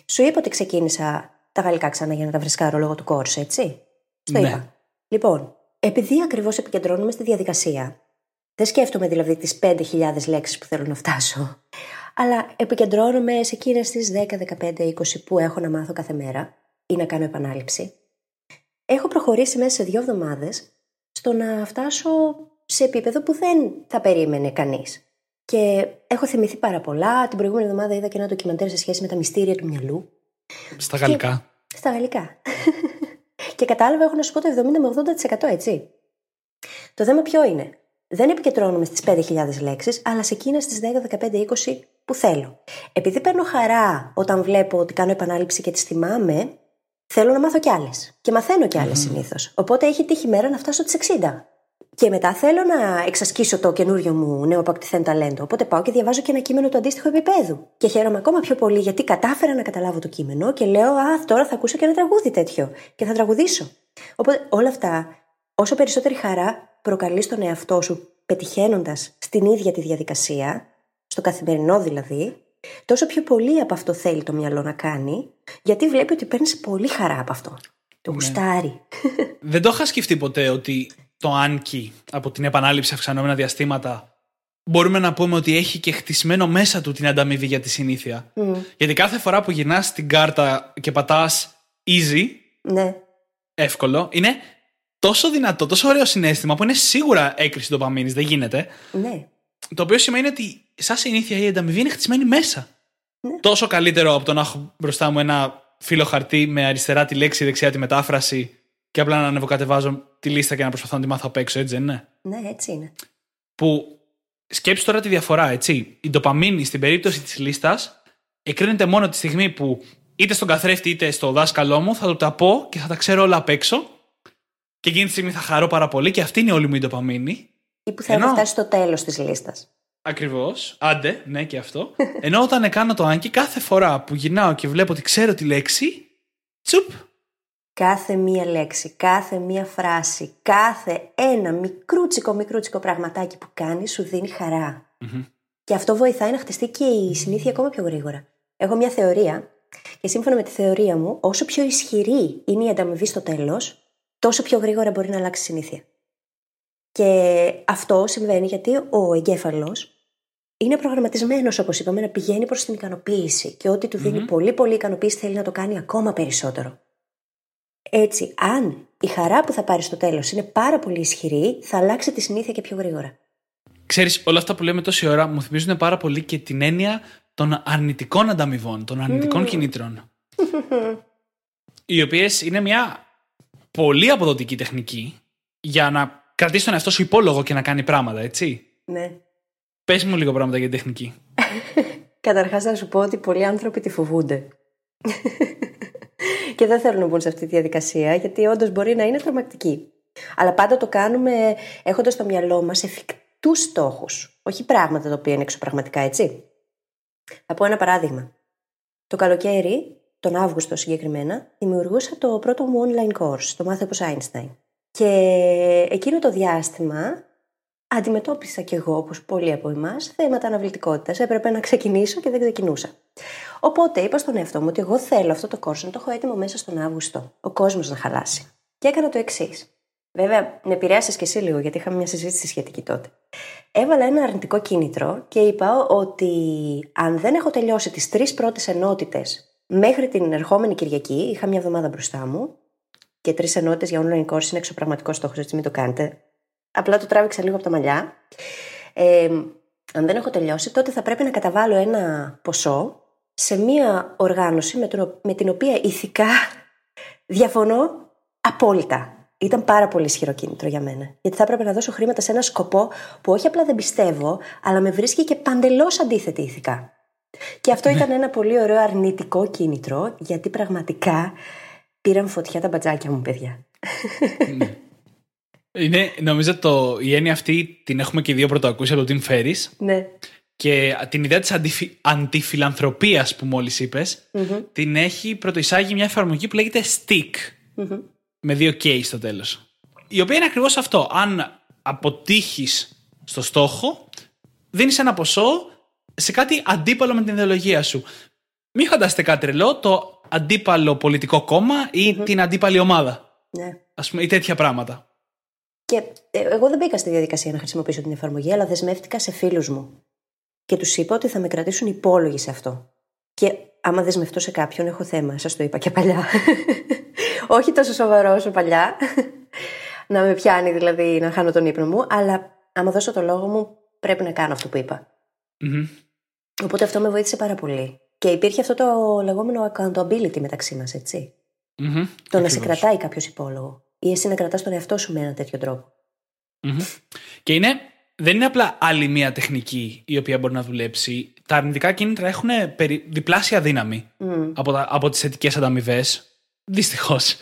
Σου είπα ότι ξεκίνησα τα γαλλικά ξανά για να τα βρισκάρω λόγω του κόρσου, έτσι; Στο ναι. είπα. Λοιπόν, επειδή ακριβώς επικεντρώνουμε στη διαδικασία, δεν σκέφτομαι δηλαδή τις 5.000 λέξεις που θέλω να φτάσω αλλά επικεντρώνομαι σε εκείνες τις 10, 15, 20 που έχω να μάθω κάθε μέρα ή να κάνω επανάληψη. Έχω προχωρήσει μέσα σε δύο εβδομάδες στο να φτάσω σε επίπεδο που δεν θα περίμενε κανείς. Και έχω θυμηθεί πάρα πολλά. Την προηγούμενη εβδομάδα είδα και ένα ντοκιμαντέρ σε σχέση με τα μυστήρια του μυαλού. Στα γαλλικά. Στα γαλλικά. και κατάλαβα, έχω να σου πω το 70 με 80% έτσι. Το θέμα ποιο είναι; Δεν επικεντρώνομαι στις 5.000 λέξεις, αλλά σε εκείνες τις 10, 15, 20 που θέλω. Επειδή παίρνω χαρά όταν βλέπω ότι κάνω επανάληψη και τις θυμάμαι, θέλω να μάθω κι άλλες. Και μαθαίνω κι άλλες mm. συνήθως. Οπότε έχει τύχει μέρα να φτάσω τις 60. Και μετά θέλω να εξασκήσω το καινούριο μου νέο αποκτηθέν ταλέντο. Οπότε πάω και διαβάζω και ένα κείμενο του αντίστοιχου επίπεδου. Και χαίρομαι ακόμα πιο πολύ γιατί κατάφερα να καταλάβω το κείμενο και λέω Α, τώρα θα ακούσω και ένα τραγούδι τέτοιο. Και θα τραγουδήσω. Οπότε όλα αυτά, όσο περισσότερη χαρά προκαλείς στον εαυτό σου πετυχαίνοντας στην ίδια τη διαδικασία, στο καθημερινό δηλαδή, τόσο πιο πολύ από αυτό θέλει το μυαλό να κάνει, γιατί βλέπει ότι παίρνεις πολύ χαρά από αυτό. Το ναι. γουστάρει. Δεν το είχα σκεφτεί ποτέ ότι το Άνκι από την επανάληψη αυξανόμενα διαστήματα μπορούμε να πούμε ότι έχει και χτισμένο μέσα του την ανταμοιβή για τη συνήθεια. Γιατί κάθε φορά που γυρνάς την κάρτα και πατάς easy, ναι. εύκολο, είναι τόσο δυνατό, τόσο ωραίο συνέστημα που είναι σίγουρα έκρηση ντοπαμίνης, δεν γίνεται. Ναι. Το οποίο σημαίνει ότι σαν συνήθεια η ανταμοιβή είναι χτισμένη μέσα. Ναι. Τόσο καλύτερο από το να έχω μπροστά μου ένα φύλλο χαρτί με αριστερά τη λέξη, δεξιά τη μετάφραση και απλά να ανεβοκατεβάζω τη λίστα και να προσπαθώ να τη μάθω απ' έξω, έτσι δεν είναι; Ναι, έτσι είναι. Που σκέψεις τώρα τη διαφορά, έτσι. Η ντοπαμίνη στην περίπτωση της λίστας εκρίνεται μόνο τη στιγμή που είτε στον καθρέφτη είτε στο δάσκαλό μου θα του τα πω και θα τα ξέρω όλα απ' έξω. Και εκείνη τη στιγμή θα χαρώ πάρα πολύ και αυτή είναι όλη μου η ντοπαμίνη. Ή που θα Ενώ- έχω φτάσει στο τέλος της λίστας. Ακριβώς. Άντε, ναι και αυτό. Ενώ όταν κάνω το Άγκη, κάθε φορά που γυρνάω και βλέπω ότι ξέρω τη λέξη, τσουπ, Κάθε μία λέξη, κάθε μία φράση, κάθε ένα μικρούτσικο μικρούτσικο πραγματάκι που κάνεις σου δίνει χαρά. Και αυτό βοηθάει να χτιστεί και η συνήθεια ακόμα πιο γρήγορα. Έχω μια θεωρία και σύμφωνα με τη θεωρία μου, όσο πιο ισχυρή είναι η ανταμοιβή στο τέλος, τόσο πιο γρήγορα μπορεί να αλλάξει συνήθεια. Και αυτό συμβαίνει γιατί ο εγκέφαλος είναι προγραμματισμένος, όπως είπαμε, να πηγαίνει προς την ικανοποίηση. Και ό,τι του δίνει πολύ, πολύ ικανοποίηση θέλει να το κάνει ακόμα περισσότερο. Έτσι, αν η χαρά που θα πάρεις στο τέλος είναι πάρα πολύ ισχυρή, θα αλλάξει τη συνήθεια και πιο γρήγορα. Ξέρεις, όλα αυτά που λέμε τόση ώρα μου θυμίζουν πάρα πολύ και την έννοια των αρνητικών ανταμοιβών, των αρνητικών κινήτρων. οι οποίες είναι μια πολύ αποδοτική τεχνική για να κρατήσει τον εαυτό σου υπόλογο και να κάνει πράγματα, έτσι. Ναι. Πες μου λίγο πράγματα για την τεχνική. Καταρχάς, να σου πω ότι πολλοί άνθρωποι τη φοβούνται. Και δεν θέλουν να μπουν σε αυτή τη διαδικασία, γιατί όντως μπορεί να είναι τρομακτική. Αλλά πάντα το κάνουμε έχοντας στο μυαλό μας εφικτούς στόχους. Όχι πράγματα τα οποία είναι εξωπραγματικά, έτσι. Θα πω ένα παράδειγμα. Το καλοκαίρι, τον Αύγουστο συγκεκριμένα, δημιουργούσα το πρώτο μου online course, το Μάθε όπως Einstein. Και εκείνο το διάστημα αντιμετώπισα κι εγώ, όπως πολλοί από εμάς, θέματα αναβλητικότητας. Έπρεπε να ξεκινήσω και δεν ξεκινούσα. Οπότε είπα στον εαυτό μου ότι εγώ θέλω αυτό το course να το έχω έτοιμο μέσα στον Αύγουστο. Ο κόσμος να χαλάσει. Και έκανα το εξής. Βέβαια, με επηρέασες και εσύ λίγο, γιατί είχαμε μια συζήτηση σχετική τότε. Έβαλα ένα αρνητικό κίνητρο και είπα ότι αν δεν έχω τελειώσει τις τρεις πρώτες ενότητες μέχρι την ερχόμενη Κυριακή, είχα μια εβδομάδα μπροστά μου και τρεις ενότητες για online course είναι εξωπραγματικός στόχος, έτσι μην το κάνετε. Απλά το τράβηξα λίγο από τα μαλλιά. Ε, αν δεν έχω τελειώσει, τότε θα πρέπει να καταβάλω ένα ποσό σε μια οργάνωση με, τον, με την οποία ηθικά διαφωνώ απόλυτα. Ήταν πάρα πολύ ισχυρό κίνητρο για μένα. Γιατί θα έπρεπε να δώσω χρήματα σε ένα σκοπό που όχι απλά δεν πιστεύω, αλλά με βρίσκει και παντελώς αντίθετη ηθικά. Και αυτό ήταν ένα πολύ ωραίο αρνητικό κίνητρο, γιατί πραγματικά πήραν φωτιά τα μπατζάκια μου, παιδιά. Είναι, νομίζω το, η έννοια αυτή την έχουμε και οι δύο πρωτοακούσει από το Tim Ferris. Ναι. Και την ιδέα της αντιφι... αντιφιλανθρωπία που μόλις είπες, την έχει πρωτοεισάγει μια εφαρμογή που λέγεται Stick. Με δύο K στο τέλος. Η οποία είναι ακριβώς αυτό. Αν αποτύχεις στο στόχο, δίνεις ένα ποσό σε κάτι αντίπαλο με την ιδεολογία σου. Μην φανταστείτε κάτι τρελό, το αντίπαλο πολιτικό κόμμα ή την αντίπαλη ομάδα. ναι. Α πούμε, ή τέτοια πράγματα. Και ε, εγώ δεν μπήκα στη διαδικασία να χρησιμοποιήσω την εφαρμογή, αλλά δεσμεύτηκα σε φίλους μου. Και τους είπα ότι θα με κρατήσουν υπόλογοι σε αυτό. Και άμα δεσμευτώ σε κάποιον, έχω θέμα. Σας το είπα και παλιά. Όχι τόσο σοβαρό όσο παλιά. να με πιάνει δηλαδή να χάνω τον ύπνο μου, αλλά άμα δώσω το λόγο μου, πρέπει να κάνω αυτό που είπα. Μμμ. Οπότε αυτό με βοήθησε πάρα πολύ. Και υπήρχε αυτό το λεγόμενο accountability μεταξύ μας, έτσι. Μμμ. Το να σε Ακριβώς. κρατάει κάποιος υπόλογο. Ή εσύ να κρατάς τον εαυτό σου με ένα τέτοιο τρόπο. Μμμ. Και είναι, δεν είναι απλά άλλη μία τεχνική η οποία μπορεί να δουλέψει. Τα αρνητικά κίνητρα έχουν περι- διπλάσια δύναμη από, τα, από τις θετικές ανταμοιβές. Δυστυχώς.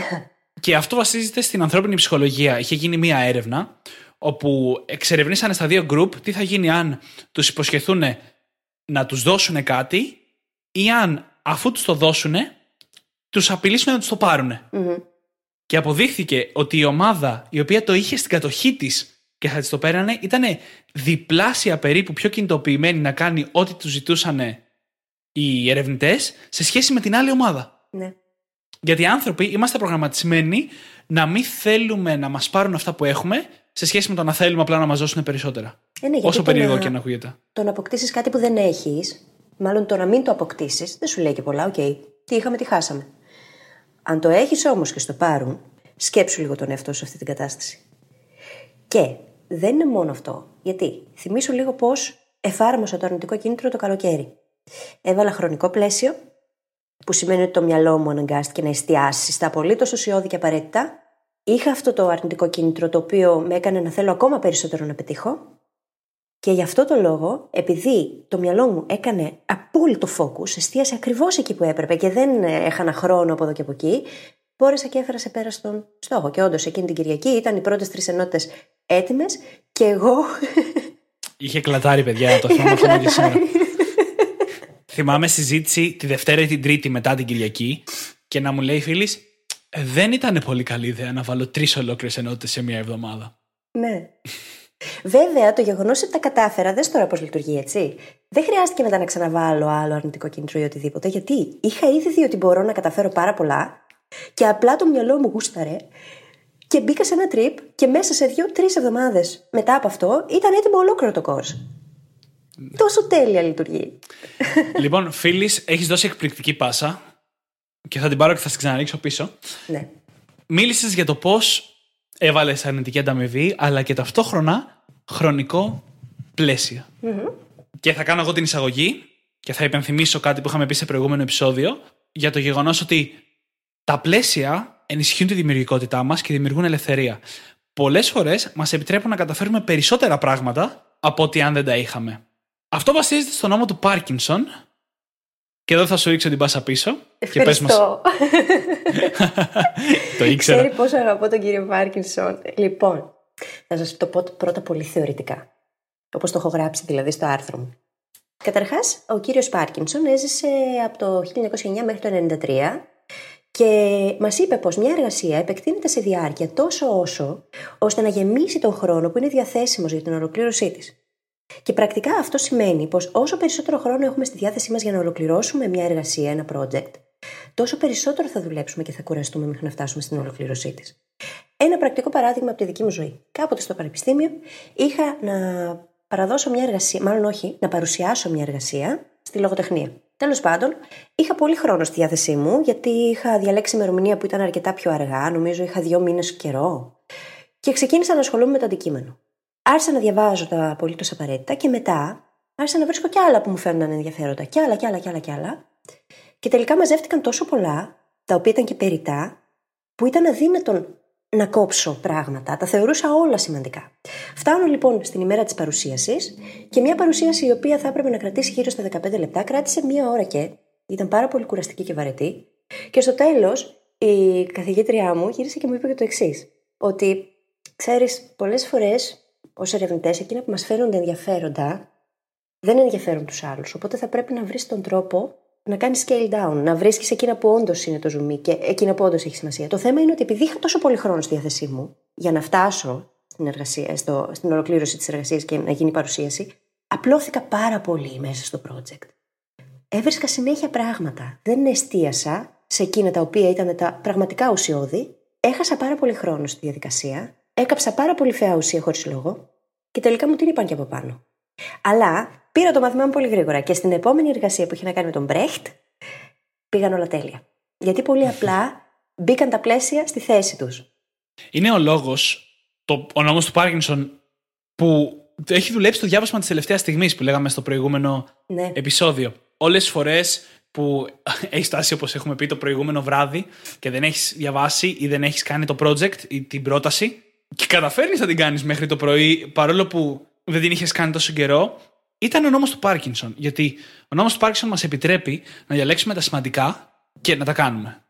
και αυτό βασίζεται στην ανθρώπινη ψυχολογία. Είχε γίνει μία έρευνα όπου εξερευνήσανε στα δύο γκρουπ τι θα γίνει αν τους υποσχεθούν να τους δώσουν κάτι ή αν αφού τους το δώσουν τους απειλήσουν να τους το πάρουν. Και αποδείχθηκε ότι η ομάδα η οποία το είχε στην κατοχή της και θα της το πέρανε ήταν διπλάσια περίπου πιο κινητοποιημένη να κάνει ό,τι τους ζητούσαν οι ερευνητές σε σχέση με την άλλη ομάδα. Ναι. Γιατί οι άνθρωποι είμαστε προγραμματισμένοι να μην θέλουμε να μας πάρουν αυτά που έχουμε σε σχέση με το να θέλουμε απλά να μας δώσουν περισσότερα. Ε, ναι, γιατί Όσο το περίεργο να- και να ακούγεται. Το να αποκτήσεις κάτι που δεν έχεις, μάλλον το να μην το αποκτήσεις, δεν σου λέει και πολλά. Οκ, τι είχαμε, τι χάσαμε. Αν το έχεις όμως και στο πάρουν, σκέψου λίγο τον εαυτό σου σε αυτή την κατάσταση. Και δεν είναι μόνο αυτό. Γιατί θυμήσου λίγο πώς εφάρμοσα το αρνητικό κίνητρο το καλοκαίρι. Έβαλα χρονικό πλαίσιο που σημαίνει ότι το μυαλό μου αναγκάστηκε να εστιάσει στα απολύτως ουσιώδη και απαραίτητα. Είχα αυτό το αρνητικό κίνητρο το οποίο με έκανε να θέλω ακόμα περισσότερο να πετύχω. Και γι' αυτό το λόγο, επειδή το μυαλό μου έκανε απόλυτο focus, εστίασε ακριβώς εκεί που έπρεπε και δεν έχανα χρόνο από εδώ και από εκεί, μπόρεσα και έφερα σε πέρα στον στόχο. Και όντως εκείνη την Κυριακή ήταν οι πρώτες τρεις ενότητες έτοιμες και εγώ. Είχε κλατάρει, παιδιά, το θυμάμαι αυτό και σήμερα. θυμάμαι συζήτηση τη Δευτέρα ή την Τρίτη μετά την Κυριακή και να μου λέει φίλης, δεν ήταν πολύ καλή ιδέα να βάλω τρεις ολόκληρες ενότητες σε μία εβδομάδα. Ναι. Βέβαια, το γεγονός ότι τα κατάφερα, δεν τώρα πώς λειτουργεί έτσι. Δεν χρειάστηκε μετά να ξαναβάλω άλλο αρνητικό κίνητρο ή οτιδήποτε, γιατί είχα ήδη δει ότι μπορώ να καταφέρω πάρα πολλά και απλά το μυαλό μου γούσταρε και μπήκα σε ένα τρίπ και μέσα σε δύο-τρει εβδομάδες μετά από αυτό ήταν έτοιμο ολόκληρο το course. Τόσο τέλεια λειτουργεί. Λοιπόν, φίλης, έχεις δώσει εκπληκτική πάσα και θα την πάρω και θα την ξαναρίξω πίσω. Ναι. Μίλησες για το πώς έβαλε αρνητική ανταμοιβή, αλλά και ταυτόχρονα χρονικό Και θα κάνω εγώ την εισαγωγή και θα υπενθυμίσω κάτι που είχαμε πει σε προηγούμενο επεισόδιο για το γεγονός ότι τα πλαίσια ενισχύουν τη δημιουργικότητά μας και δημιουργούν ελευθερία. Πολλές φορές μας επιτρέπουν να καταφέρουμε περισσότερα πράγματα από ό,τι αν δεν τα είχαμε. Αυτό βασίζεται στον νόμο του Πάρκινσον. Και εδώ θα σου ρίξω την πάσα πίσω. Ευχαριστώ. Και πες μας... το ήξερα. Ξέρει πόσο αγαπώ τον κύριο Πάρκινσον. Λοιπόν, θα σας το πω πρώτα πολύ θεωρητικά. Όπως το έχω γράψει δηλαδή στο άρθρο μου. Καταρχάς, ο κύριος Πάρκινσον έζησε από το 1909 μέχρι το 1993 και μας είπε πως μια εργασία επεκτείνεται σε διάρκεια τόσο όσο ώστε να γεμίσει τον χρόνο που είναι διαθέσιμος για την ολοκλήρωσή της. Και πρακτικά αυτό σημαίνει πως όσο περισσότερο χρόνο έχουμε στη διάθεσή μας για να ολοκληρώσουμε μια εργασία, ένα project, τόσο περισσότερο θα δουλέψουμε και θα κουραστούμε μέχρι να φτάσουμε στην ολοκλήρωσή της. Ένα πρακτικό παράδειγμα από τη δική μου ζωή. Κάποτε στο πανεπιστήμιο είχα να παραδώσω μια εργασία, μάλλον όχι, να παρουσιάσω μια εργασία στη λογοτεχνία. Τέλος πάντων, είχα πολύ χρόνο στη διάθεσή μου, γιατί είχα διαλέξει ημερομηνία που ήταν αρκετά πιο αργά, νομίζω είχα δύο μήνες καιρό. Και ξεκίνησα να ασχολούμαι με το αντικείμενο. Άρχισα να διαβάζω τα απολύτως απαραίτητα και μετά άρχισα να βρίσκω κι άλλα που μου φαίνονταν ενδιαφέροντα. Κι άλλα, κι άλλα, κι άλλα, κι άλλα. Και τελικά μαζεύτηκαν τόσο πολλά, τα οποία ήταν και περιτά, που ήταν αδύνατον να κόψω πράγματα. Τα θεωρούσα όλα σημαντικά. Φτάνω λοιπόν στην ημέρα της παρουσίασης και μια παρουσίαση η οποία θα έπρεπε να κρατήσει γύρω στα 15 λεπτά κράτησε μία ώρα και. Ήταν πάρα πολύ κουραστική και βαρετή. Και στο τέλος η καθηγήτριά μου γύρισε και μου είπε και το εξής. Ότι ξέρεις, πολλές φορές ως ερευνητές, εκείνα που μας φαίνονται ενδιαφέροντα δεν ενδιαφέρουν τους άλλους. Οπότε θα πρέπει να βρεις τον τρόπο να κάνεις scale down, να βρίσκεις εκείνα που όντως είναι το ζουμί και εκείνα που όντως έχει σημασία. Το θέμα είναι ότι επειδή είχα τόσο πολύ χρόνο στη διάθεσή μου για να φτάσω στην, εργασία, στο, στην ολοκλήρωση της εργασίας και να γίνει παρουσίαση, απλώθηκα πάρα πολύ μέσα στο project. Έβρισκα συνέχεια πράγματα. Δεν εστίασα σε εκείνα τα οποία ήταν τα πραγματικά ουσιώδη. Έχασα πάρα πολύ χρόνο στη διαδικασία. Έκαψα πάρα πολύ φαιά ουσία χωρίς λόγο. Και τελικά μου την είπαν και από πάνω. Αλλά πήρα το μάθημά μου πολύ γρήγορα και στην επόμενη εργασία που είχε να κάνει με τον Μπρέχτ πήγαν όλα τέλεια. Γιατί πολύ απλά μπήκαν τα πλαίσια στη θέση τους. Είναι ο λόγος, ο νόμος του Πάρκινσον, που έχει δουλέψει το διάβασμα της τελευταίας στιγμής που λέγαμε στο προηγούμενο Ναι. επεισόδιο. Όλες τις φορές που έχει φτάσει, όπως έχουμε πει, το προηγούμενο βράδυ και δεν έχεις διαβάσει ή δεν έχεις κάνει το project ή την πρόταση και καταφέρνει να την κάνεις μέχρι το πρωί, παρόλο που δεν την είχες κάνει τόσο καιρό, ήταν ο νόμος του Πάρκινσον. Γιατί ο νόμος του Πάρκινσον μας επιτρέπει να διαλέξουμε τα σημαντικά και να τα κάνουμε.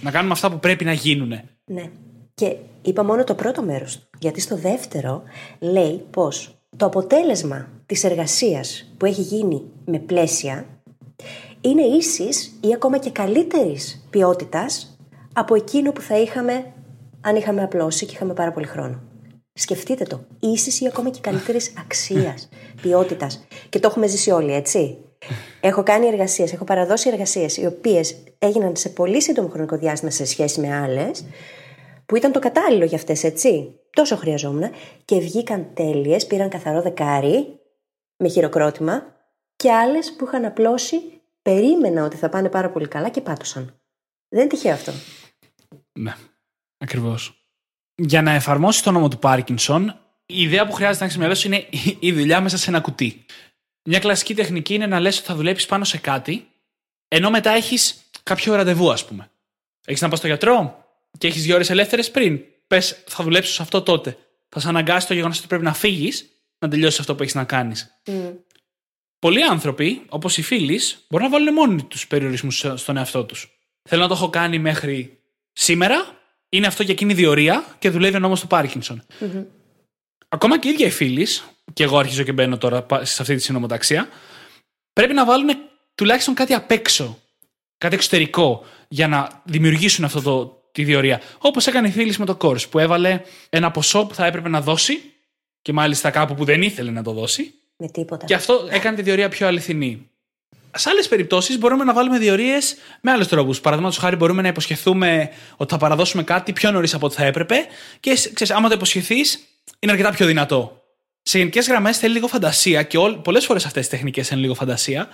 Να κάνουμε αυτά που πρέπει να γίνουν. Ναι. Και είπα μόνο το πρώτο μέρος του. Γιατί στο δεύτερο λέει πως το αποτέλεσμα της εργασίας που έχει γίνει με πλαίσια είναι ίσης ή ακόμα και καλύτερης ποιότητας από εκείνο που θα είχαμε αν είχαμε απλώσει και είχαμε πάρα πολύ χρόνο. Σκεφτείτε το. Ίσης ή ακόμα και καλύτερης αξίας, ποιότητας. Και το έχουμε ζήσει όλοι, έτσι. Έχω κάνει εργασίες, έχω παραδώσει εργασίες οι οποίες έγιναν σε πολύ σύντομο χρονικό διάστημα σε σχέση με άλλες, που ήταν το κατάλληλο για αυτές, έτσι. Τόσο χρειαζόμουν και βγήκαν τέλειες, πήραν καθαρό δεκάρι με χειροκρότημα και άλλες που είχαν απλώσει, περίμενα ότι θα πάνε πάρα πολύ καλά και πάτωσαν. Δεν είναι τυχαίο αυτό. Ναι, ακριβώς. Για να εφαρμόσει το νόμο του Πάρκινσον, η ιδέα που χρειάζεται να έχει στο μυαλό σου είναι η δουλειά μέσα σε ένα κουτί. Μια κλασική τεχνική είναι να λες ότι θα δουλέψεις πάνω σε κάτι, ενώ μετά έχεις κάποιο ραντεβού, ας πούμε. Έχεις να πας στο γιατρό και έχεις δύο ώρες ελεύθερες πριν. Πες, θα δουλέψω σε αυτό τότε. Θα σε αναγκάσει το γεγονός ότι πρέπει να φύγεις να τελειώσεις αυτό που έχεις να κάνεις. Πολλοί άνθρωποι, όπως οι φίλοι, μπορούν να βάλουν μόνοι τους περιορισμούς στον εαυτό τους. Θέλω να το έχω κάνει μέχρι σήμερα, είναι αυτό για εκείνη διορία και δουλεύει ο νόμος του παρκινσον Ακόμα και οι ίδιοι οι φίλοι, και εγώ αρχίζω και μπαίνω τώρα σε αυτή τη συνομοταξία, πρέπει να βάλουν τουλάχιστον κάτι απ' έξω, κάτι εξωτερικό, για να δημιουργήσουν αυτό το, τη διορία. Όπως έκανε η φίλης με το course, που έβαλε ένα ποσό που θα έπρεπε να δώσει, και μάλιστα κάπου που δεν ήθελε να το δώσει. Με τίποτα. Και αυτό έκανε τη διορία πιο αληθινή. Σε άλλες περιπτώσεις μπορούμε να βάλουμε διορίες με άλλους τρόπους. Παραδείγματος χάρη, μπορούμε να υποσχεθούμε ότι θα παραδώσουμε κάτι πιο νωρίς από ό,τι θα έπρεπε και ξέρεις, άμα το υποσχεθείς, είναι αρκετά πιο δυνατό. Σε γενικές γραμμές θέλει λίγο φαντασία και πολλές φορές αυτές τι τεχνικές είναι λίγο φαντασία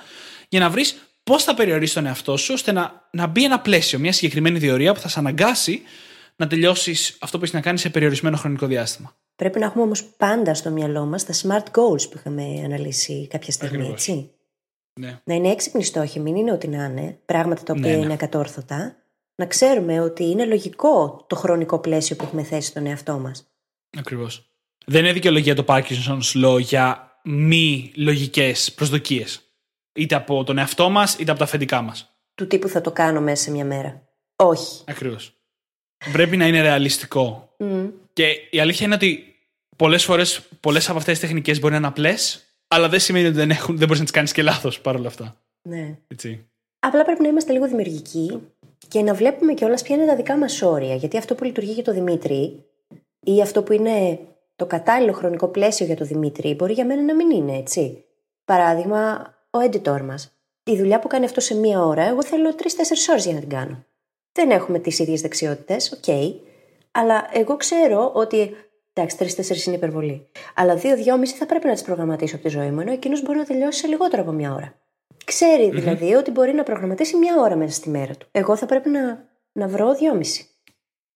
για να βρεις πώς θα περιορίσει τον εαυτό σου ώστε να, να μπει ένα πλαίσιο, μια συγκεκριμένη διορία που θα σε αναγκάσει να τελειώσεις αυτό που έχεις να κάνεις σε περιορισμένο χρονικό διάστημα. Πρέπει να έχουμε όμως πάντα στο μυαλό μας τα smart goals που είχαμε αναλύσει κάποια στιγμή, Ακριβώς. έτσι; Ναι. Να είναι έξυπνοι στόχοι, μην είναι ό,τι να είναι, πράγματα τα οποία Ναι, ναι. είναι ακατόρθωτα. Να ξέρουμε ότι είναι λογικό το χρονικό πλαίσιο που έχουμε θέσει στον εαυτό μας. Ακριβώς. Δεν είναι δικαιολογία το Parkinson's Law για μη λογικές προσδοκίες. Είτε από τον εαυτό μας είτε από τα αφεντικά μας. Του τύπου θα το κάνω μέσα σε μια μέρα. Όχι. Ακριβώς. Πρέπει να είναι ρεαλιστικό. Μμ. Και η αλήθεια είναι ότι πολλές φορές πολλές από αυτές τις τεχνικές μπορεί να είναι απλές, αλλά δεν σημαίνει ότι δεν, έχουν, δεν μπορείς να τις κάνεις και λάθος παρόλα αυτά. Ναι. Έτσι. Απλά πρέπει να είμαστε λίγο δημιουργικοί και να βλέπουμε κιόλας ποια είναι τα δικά μας όρια. Γιατί αυτό που λειτουργεί για τον Δημήτρη ή αυτό που είναι το κατάλληλο χρονικό πλαίσιο για τον Δημήτρη μπορεί για μένα να μην είναι έτσι. Παράδειγμα, ο editor μας. Η δουλειά που κάνει αυτός σε μία ώρα, εγώ θέλω τρει-τέσσερι ώρες για να την κάνω. Δεν έχουμε τις ίδιες δεξιότητες, οκ. Αλλά εγώ ξέρω ότι. Εντάξει, τρει-τέσσερι είναι υπερβολή. Αλλά δύο-δυόμιση θα πρέπει να τις προγραμματίσω από τη ζωή μου, ενώ εκείνος μπορεί να τελειώσει σε λιγότερο από μία ώρα. Ξέρει δηλαδή ότι μπορεί να προγραμματίσει μία ώρα μέσα στη μέρα του. Εγώ θα πρέπει να, να βρω δυόμιση.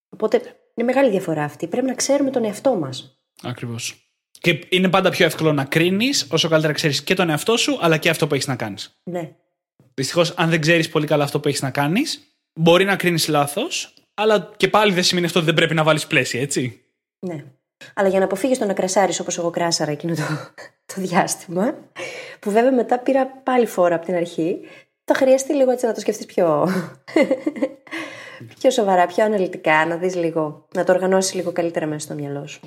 Οπότε είναι μεγάλη διαφορά αυτή. Πρέπει να ξέρουμε τον εαυτό μας. Ακριβώς. Και είναι πάντα πιο εύκολο να κρίνεις όσο καλύτερα ξέρεις και τον εαυτό σου, αλλά και αυτό που έχεις να κάνεις. Ναι. Δυστυχώς, αν δεν ξέρεις πολύ καλά αυτό που έχεις να κάνεις, μπορεί να κρίνεις λάθος, αλλά και πάλι δεν σημαίνει αυτό ότι δεν πρέπει να βάλεις πλαίσια, έτσι. Ναι. Αλλά για να αποφύγεις το να κρασάρεις όπως εγώ κράσαρα εκείνο το, το διάστημα, που βέβαια μετά πήρα πάλι φόρα από την αρχή, θα χρειαστεί λίγο έτσι να το σκεφτείς πιο. πιο σοβαρά, πιο αναλυτικά, να δεις λίγο, να το οργανώσεις λίγο καλύτερα μέσα στο μυαλό σου.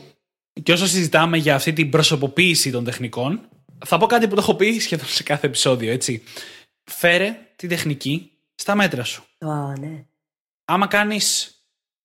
Και όσο συζητάμε για αυτή την προσωποποίηση των τεχνικών, θα πω κάτι που το έχω πει σχεδόν σε κάθε επεισόδιο, έτσι. Φέρε την τεχνική στα μέτρα σου. Ω, ναι. Άμα κάνεις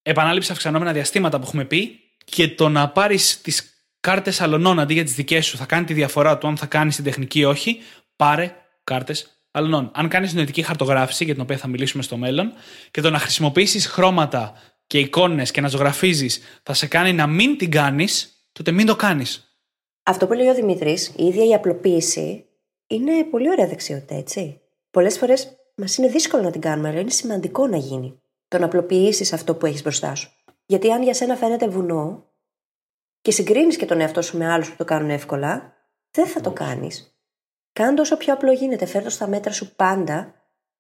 επανάληψη αυξανόμενα διαστήματα που έχουμε πει και το να πάρεις τις κάρτες αλωνών αντί για τις δικές σου θα κάνει τη διαφορά του αν θα κάνεις την τεχνική ή όχι, πάρε κάρτες αλωνών. Αν κάνεις νοητική χαρτογράφηση, για την οποία θα μιλήσουμε στο μέλλον, και το να χρησιμοποιήσεις χρώματα και εικόνες και να ζωγραφίζεις θα σε κάνει να μην την κάνεις, τότε μην το κάνεις. Αυτό που λέει ο Δημήτρης, η ίδια η απλοποίηση, είναι πολύ ωραία δεξιότητα, έτσι. Πολλές φορές μας είναι δύσκολο να την κάνουμε, αλλά είναι σημαντικό να γίνει. Το να απλοποιήσεις αυτό που έχεις μπροστά σου. Γιατί αν για σένα φαίνεται βουνό και συγκρίνεις και τον εαυτό σου με άλλους που το κάνουν εύκολα, δεν θα το κάνεις. Κάνε το όσο πιο απλό γίνεται. Φέρ το στα μέτρα σου πάντα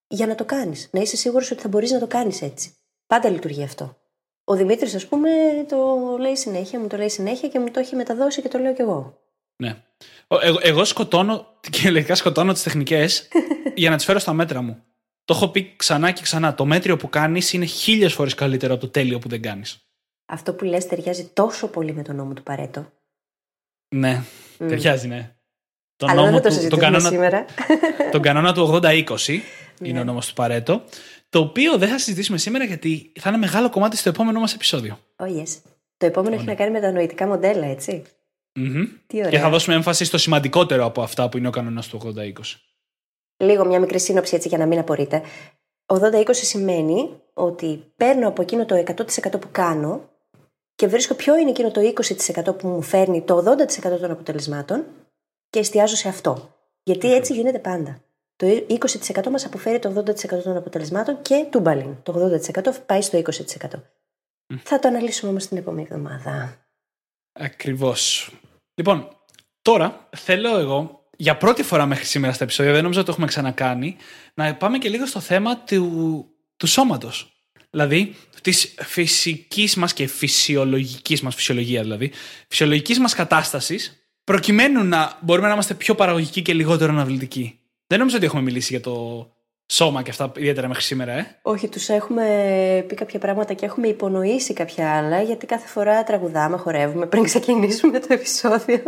για να το κάνεις. Να είσαι σίγουρος ότι θα μπορείς να το κάνεις έτσι. Πάντα λειτουργεί αυτό. Ο Δημήτρης, ας πούμε, το λέει συνέχεια, μου το λέει συνέχεια και μου το έχει μεταδώσει και το λέω κι εγώ. Ναι. Ο- Εγώ, εγώ σκοτώνω, και λογικά σκοτώνω τις τεχνικές για να τις φέρω στα μέτρα μου. Το έχω πει ξανά και ξανά. Το μέτριο που κάνεις είναι χίλιες φορές καλύτερο από το τέλειο που δεν κάνεις. Αυτό που λες ταιριάζει τόσο πολύ με τον νόμο του Παρέτο. Ναι, ταιριάζει, ναι. Τον, Αλλά δεν νόμο θα το του, τον, συζητήσουμε κανόνα, σήμερα. τον κανόνα του 80-20 είναι Ναι. ο νόμος του Παρέτο. Το οποίο δεν θα συζητήσουμε σήμερα γιατί θα είναι μεγάλο κομμάτι στο επόμενο μας επεισόδιο. Oh yes. Το επόμενο έχει να κάνει με τα νοητικά μοντέλα, έτσι. Μμμ. Τι ωραία. Και θα δώσουμε έμφαση στο σημαντικότερο από αυτά που είναι ο κανόνας του 80-20. Λίγο μια μικρή σύνοψη έτσι για να μην απορείτε. 80-20 σημαίνει ότι παίρνω από εκείνο το 100% που κάνω και βρίσκω ποιο είναι εκείνο το 20% που μου φέρνει το 80% των αποτελεσμάτων και εστιάζω σε αυτό. Γιατί έτσι γίνεται πάντα. Το 20% μας αποφέρει το 80% των αποτελεσμάτων και τούμπαλιν. Το 80% πάει στο 20%. Θα το αναλύσουμε όμως την επόμενη εβδομάδα. Ακριβώς. Λοιπόν, τώρα θέλω εγώ για πρώτη φορά μέχρι σήμερα στα επεισόδια, δεν νομίζω ότι το έχουμε ξανακάνει, να πάμε και λίγο στο θέμα του του σώματος. Δηλαδή, της φυσικής μας και φυσιολογικής μας, φυσιολογίας δηλαδή, φυσιολογικής μας κατάστασης, προκειμένου να μπορούμε να είμαστε πιο παραγωγικοί και λιγότερο αναβλητικοί. Δεν νομίζω ότι έχουμε μιλήσει για το σώμα και αυτά ιδιαίτερα μέχρι σήμερα, ε. Όχι, τους έχουμε πει κάποια πράγματα και έχουμε υπονοήσει κάποια άλλα, γιατί κάθε φορά τραγουδάμε, χορεύουμε πριν ξεκινήσουμε το επεισόδιο.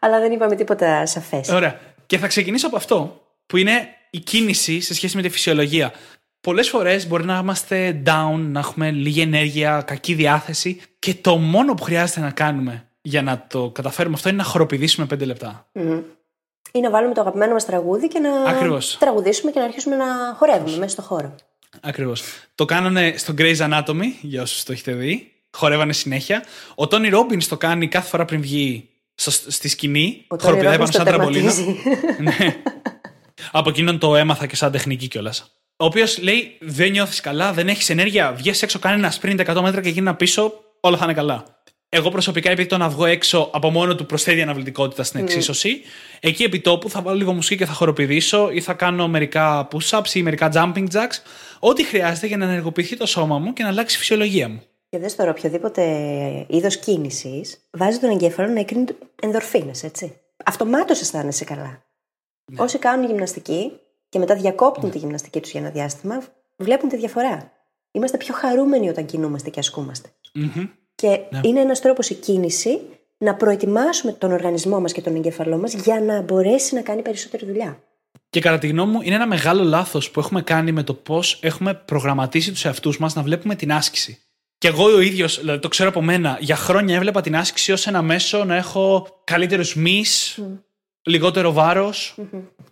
Ναι. Αλλά δεν είπαμε τίποτα σαφές. Ωραία. Και θα ξεκινήσω από αυτό, που είναι η κίνηση σε σχέση με τη φυσιολογία. Πολλές φορές μπορεί να είμαστε down, να έχουμε λίγη ενέργεια, κακή διάθεση και το μόνο που χρειάζεται να κάνουμε για να το καταφέρουμε αυτό είναι να χοροπηδήσουμε 5 λεπτά. Ή να βάλουμε το αγαπημένο μας τραγούδι και να Ακριβώς. τραγουδήσουμε και να αρχίσουμε να χορεύουμε μέσα στο χώρο. Ακριβώς. Το κάνανε στο Grey's Anatomy, για όσους το έχετε δει. Χορεύανε συνέχεια. Ο Τόνι Ρόμπιν το κάνει κάθε φορά πριν βγει στο- στη σκηνή. Ο Tony Χοροπηδάει πάνω Robbins το σαν τραμπολίνο. τερματίζει. ναι. Από εκείνον το έμαθα και σαν τεχνική κιόλας. Ο οποίος λέει: Δεν νιώθεις καλά, δεν έχεις ενέργεια. Βγες έξω, κάνει ένα sprint 100 μέτρα και γίνα πίσω, όλα θα είναι καλά. Εγώ προσωπικά, επειδή το να βγω έξω από μόνο του προσθέτει αναβλητικότητα στην εξίσωση, εκεί επί τόπου θα βάλω λίγο μουσική και θα χοροπηδήσω ή θα κάνω μερικά push-ups ή μερικά jumping jacks. Ό,τι χρειάζεται για να ενεργοποιηθεί το σώμα μου και να αλλάξει η φυσιολογία μου. Και δες τώρα, οποιοδήποτε είδος κίνησης βάζει τον εγκέφαλο να εκρίνει ενδορφίνες, έτσι. Αυτομάτως αισθάνεσαι καλά. Ναι. Όσοι κάνουν γυμναστική και μετά διακόπτουν τη γυμναστική τους για ένα διάστημα, βλέπουν τη διαφορά. Είμαστε πιο χαρούμενοι όταν κινούμαστε και ασκούμαστε. Μμμ. Και Ναι. είναι ένας τρόπος η κίνηση να προετοιμάσουμε τον οργανισμό μας και τον εγκέφαλό μας για να μπορέσει να κάνει περισσότερη δουλειά. Και κατά τη γνώμη μου, είναι ένα μεγάλο λάθος που έχουμε κάνει με το πώς έχουμε προγραμματίσει τους εαυτούς μας να βλέπουμε την άσκηση. Και εγώ ο ίδιος, δηλαδή το ξέρω από μένα, για χρόνια έβλεπα την άσκηση ως ένα μέσο να έχω καλύτερους μυς, λιγότερο βάρος.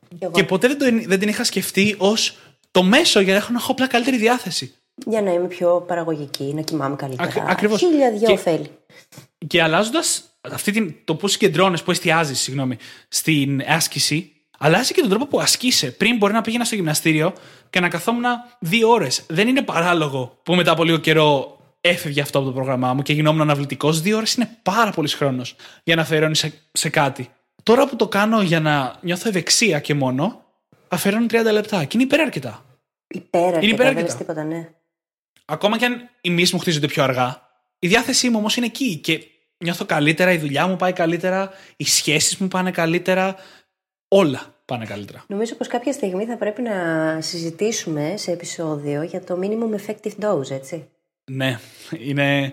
Και εγώ. Και ποτέ δεν, το, δεν την είχα σκεφτεί ως το μέσο για να έχω, να έχω απλά καλύτερη διάθεση. Για να είμαι πιο παραγωγική, να κοιμάμαι καλύτερα. Ακ- ακριβώς. Χίλια δυο Και- ωφέλη. Και αλλάζοντας το πώς συγκεντρώνεις, πώ εστιάζεις, συγγνώμη, στην άσκηση, αλλάζει και τον τρόπο που ασκείσαι. Πριν μπορεί να πήγαινα στο γυμναστήριο και να καθόμουν δύο ώρες. Δεν είναι παράλογο που μετά από λίγο καιρό έφευγε αυτό από το πρόγραμμά μου και γινόμουν αναβλητικός. Δύο ώρες είναι πάρα πολύς χρόνος για να αφιερώνει σε, σε κάτι. Τώρα που το κάνω για να νιώθω ευεξία και μόνο, αφιερώνω 30 λεπτά και είναι υπεραρκετά. Υπέραρκετα, δεν υπεραρκετά. λες τίποτα, ναι. Ακόμα και αν οι μυς μου χτίζονται πιο αργά, η διάθεσή μου όμως είναι εκεί και νιώθω καλύτερα, η δουλειά μου πάει καλύτερα, οι σχέσεις μου πάνε καλύτερα. Όλα πάνε καλύτερα. Νομίζω πως κάποια στιγμή θα πρέπει να συζητήσουμε σε επεισόδιο για το minimum effective dose, έτσι. Ναι, είναι,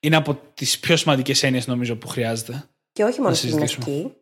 είναι από τις πιο σημαντικές έννοιες νομίζω που χρειάζεται. Και όχι μόνο Να στη συζητήσουμε. γυμναστική.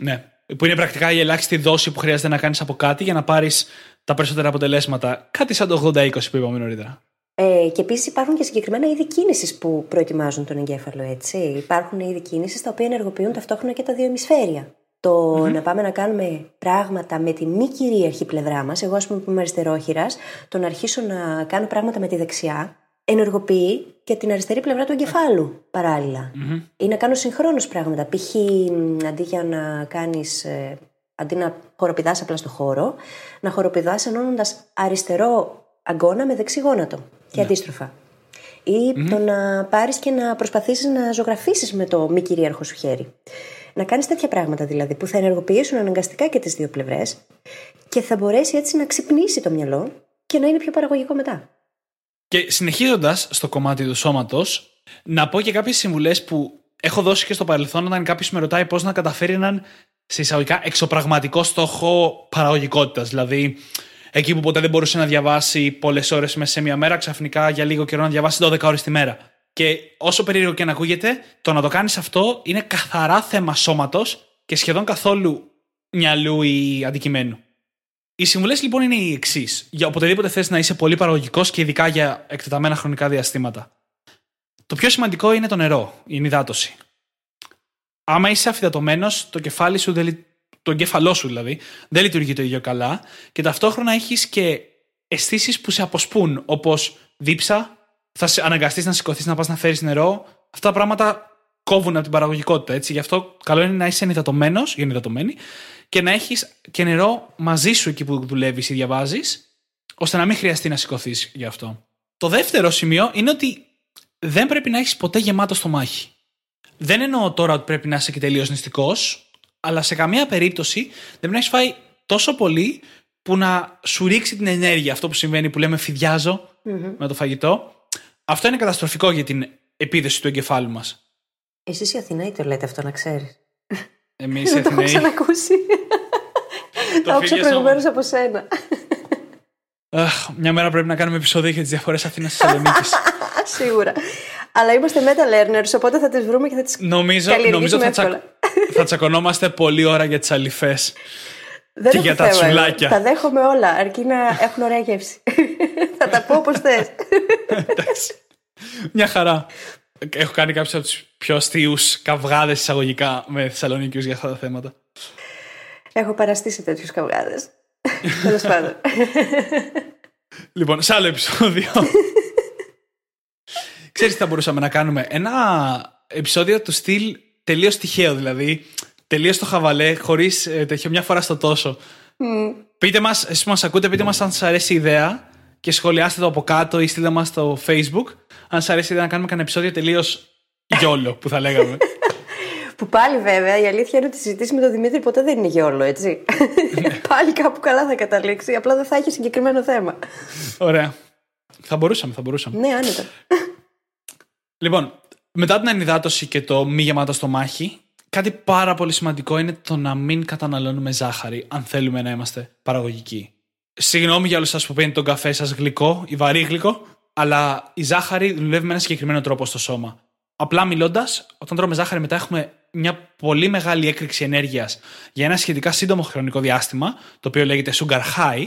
Ναι. Που είναι πρακτικά η ελάχιστη δόση που χρειάζεται να κάνεις από κάτι για να πάρεις τα περισσότερα αποτελέσματα. Κάτι σαν το 80-20 που είπαμε νωρίτερα. Ε, και επίσης υπάρχουν και συγκεκριμένα είδη κίνησης που προετοιμάζουν τον εγκέφαλο, έτσι. Υπάρχουν είδη κίνησης τα οποία ενεργοποιούν ταυτόχρονα και τα δύο ημισφαίρια. Το να πάμε να κάνουμε πράγματα με τη μη κυρίαρχη πλευρά μας, εγώ ας πούμε που είμαι αριστερόχειρας, το να αρχίσω να κάνω πράγματα με τη δεξιά, ενεργοποιεί και την αριστερή πλευρά του εγκεφάλου παράλληλα. Ή να κάνω συγχρόνως πράγματα. Π.χ. μ, αντί για να κάνεις. Αντί να χοροπηδάς απλά στο χώρο, να χοροπηδάς ενώνοντας αριστερό αγκώνα με δεξί γόνατο και αντίστροφα. Ή το να πάρεις και να προσπαθήσεις να ζωγραφίσεις με το μη κυρίαρχο σου χέρι. Να κάνεις τέτοια πράγματα δηλαδή που θα ενεργοποιήσουν αναγκαστικά και τις δύο πλευρές και θα μπορέσει έτσι να ξυπνήσει το μυαλό και να είναι πιο παραγωγικό μετά. Και συνεχίζοντας στο κομμάτι του σώματος, να πω και κάποιες συμβουλές που έχω δώσει και στο παρελθόν όταν κάποιος με ρωτάει πώς να καταφέρει έναν σε εισαγωγικά εξωπραγματικό στόχο παραγωγικότητας. Δηλαδή, εκεί που ποτέ δεν μπορούσε να διαβάσει πολλές ώρες μέσα σε μία μέρα, ξαφνικά για λίγο καιρό να διαβάσει 12 ώρες τη μέρα. Και όσο περίεργο και να ακούγεται, το να το κάνεις αυτό είναι καθαρά θέμα σώματος και σχεδόν καθόλου μυαλού ή αντικειμένου. Οι συμβουλές λοιπόν είναι οι εξής. Για οποτεδήποτε θες να είσαι πολύ παραγωγικός και ειδικά για εκτεταμένα χρονικά διαστήματα. Το πιο σημαντικό είναι το νερό, η ενυδάτωση. Άμα είσαι αφιδατωμένος, το κεφάλι σου, δεν, λει- το εγκέφαλό σου δηλαδή, δεν λειτουργεί το ίδιο καλά και ταυτόχρονα έχεις και αισθήσεις που σε αποσπούν, όπως δίψα, θα σε αναγκαστείς να σηκωθείς να πας να φέρεις νερό. Αυτά τα πράγματα κόβουν από την παραγωγικότητα. Έτσι. Γι' αυτό καλό είναι να είσαι ενυδατωμένος ή ενυδατωμένη και να έχεις και νερό μαζί σου εκεί που δουλεύεις ή διαβάζεις, ώστε να μην χρειαστεί να σηκωθείς γι' αυτό. Το δεύτερο σημείο είναι ότι δεν πρέπει να έχεις ποτέ γεμάτο στομάχι. Δεν εννοώ τώρα ότι πρέπει να είσαι και τελείως νηστικός, αλλά σε καμία περίπτωση δεν πρέπει να έχεις φάει τόσο πολύ που να σου ρίξει την ενέργεια. Αυτό που συμβαίνει που λέμε φιδιάζω με το φαγητό. Αυτό είναι καταστροφικό για την επίδοση του εγκεφάλου μας. Εσείς οι Αθηναίοι το λέτε αυτό να ξέρεις; Εμείς οι Δεν το έχω Αθηναίοι. ξανακούσει. Το Το άκουσα φύγες προηγουμένως από σένα. Αχ, μια μέρα πρέπει να κάνουμε επεισόδιο για τις διαφορές Αθήνας Θεσσαλονίκης. Σίγουρα. Αλλά είμαστε meta learners, οπότε θα τις βρούμε και θα τις νομίζω καλλιεργήσουμε νομίζω θα, τσα... εύκολα. θα τσακωνόμαστε πολλή ώρα για τις αληφέ. Δεν Και έχω για τα θέμα, εγώ. τσουλάκια. Τα δέχομαι όλα, αρκεί να έχουν ωραία γεύση. θα τα πω όπως θες. Εντάξει. Μια χαρά. Έχω κάνει κάποιους από τους πιο αστείους καυγάδες εισαγωγικά με Θεσσαλονίκιου για αυτά τα θέματα. έχω παραστήσει τέτοιους καυγάδες. Τέλος πάντων. Λοιπόν, σε άλλο επεισόδιο. Ξέρεις τι θα μπορούσαμε να κάνουμε; Ένα επεισόδιο του στυλ τελείως τυχαίο δηλαδή. Τελείως το χαβαλέ, χωρίς ε, τέτοιο μια φορά στο τόσο. Πείτε μας, εσείς που μας ακούτε, πείτε μας αν σας αρέσει η ιδέα και σχολιάστε το από κάτω ή στείλτε μας στο facebook. Αν σας αρέσει η ιδέα να κάνουμε κανένα επεισόδιο τελείως γιόλο που θα λέγαμε. Που πάλι βέβαια η αλήθεια είναι ότι η συζήτηση με τον Δημήτρη ποτέ δεν είναι γιόλο, έτσι. Ναι. πάλι κάπου καλά θα καταλήξει, απλά δεν θα έχει συγκεκριμένο θέμα. Ωραία. Θα μπορούσαμε, θα μπορούσαμε. Ναι, άνετα. Λοιπόν, μετά την ανυδάτωση και το μη γεμάτο στο μάχη, κάτι πάρα πολύ σημαντικό είναι το να μην καταναλώνουμε ζάχαρη αν θέλουμε να είμαστε παραγωγικοί. Συγγνώμη για όλους σας που πίνετε τον καφέ σας γλυκό ή βαρύ γλυκό, αλλά η ζάχαρη δουλεύει με ένα συγκεκριμένο τρόπο στο σώμα. Απλά μιλώντας, όταν τρώμε ζάχαρη μετά έχουμε μια πολύ μεγάλη έκρηξη ενέργειας για ένα σχετικά σύντομο χρονικό διάστημα, το οποίο λέγεται sugar high,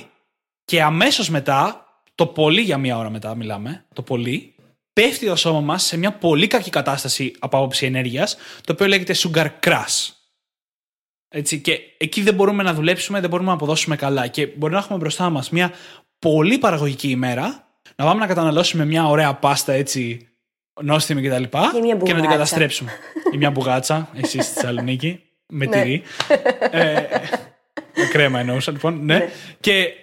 και αμέσως μετά, το πολύ για μία ώρα μετά μιλάμε, το πολύ, πέφτει το σώμα μας σε μια πολύ κακή κατάσταση από άποψη ενέργειας, το οποίο λέγεται sugar crash. Έτσι, και εκεί δεν μπορούμε να δουλέψουμε, δεν μπορούμε να αποδώσουμε καλά. Και μπορεί να έχουμε μπροστά μας μια πολύ παραγωγική ημέρα, να πάμε να καταναλώσουμε μια ωραία πάστα έτσι νόστιμη κτλ. Ή μια Και, να την μπουγάτσα. καταστρέψουμε. Ή μια μπουγάτσα, εσεί στη Θεσσαλονίκη, με Ναι. τυρί. ε, με κρέμα εννοούσα λοιπόν. Ναι. Ναι. Και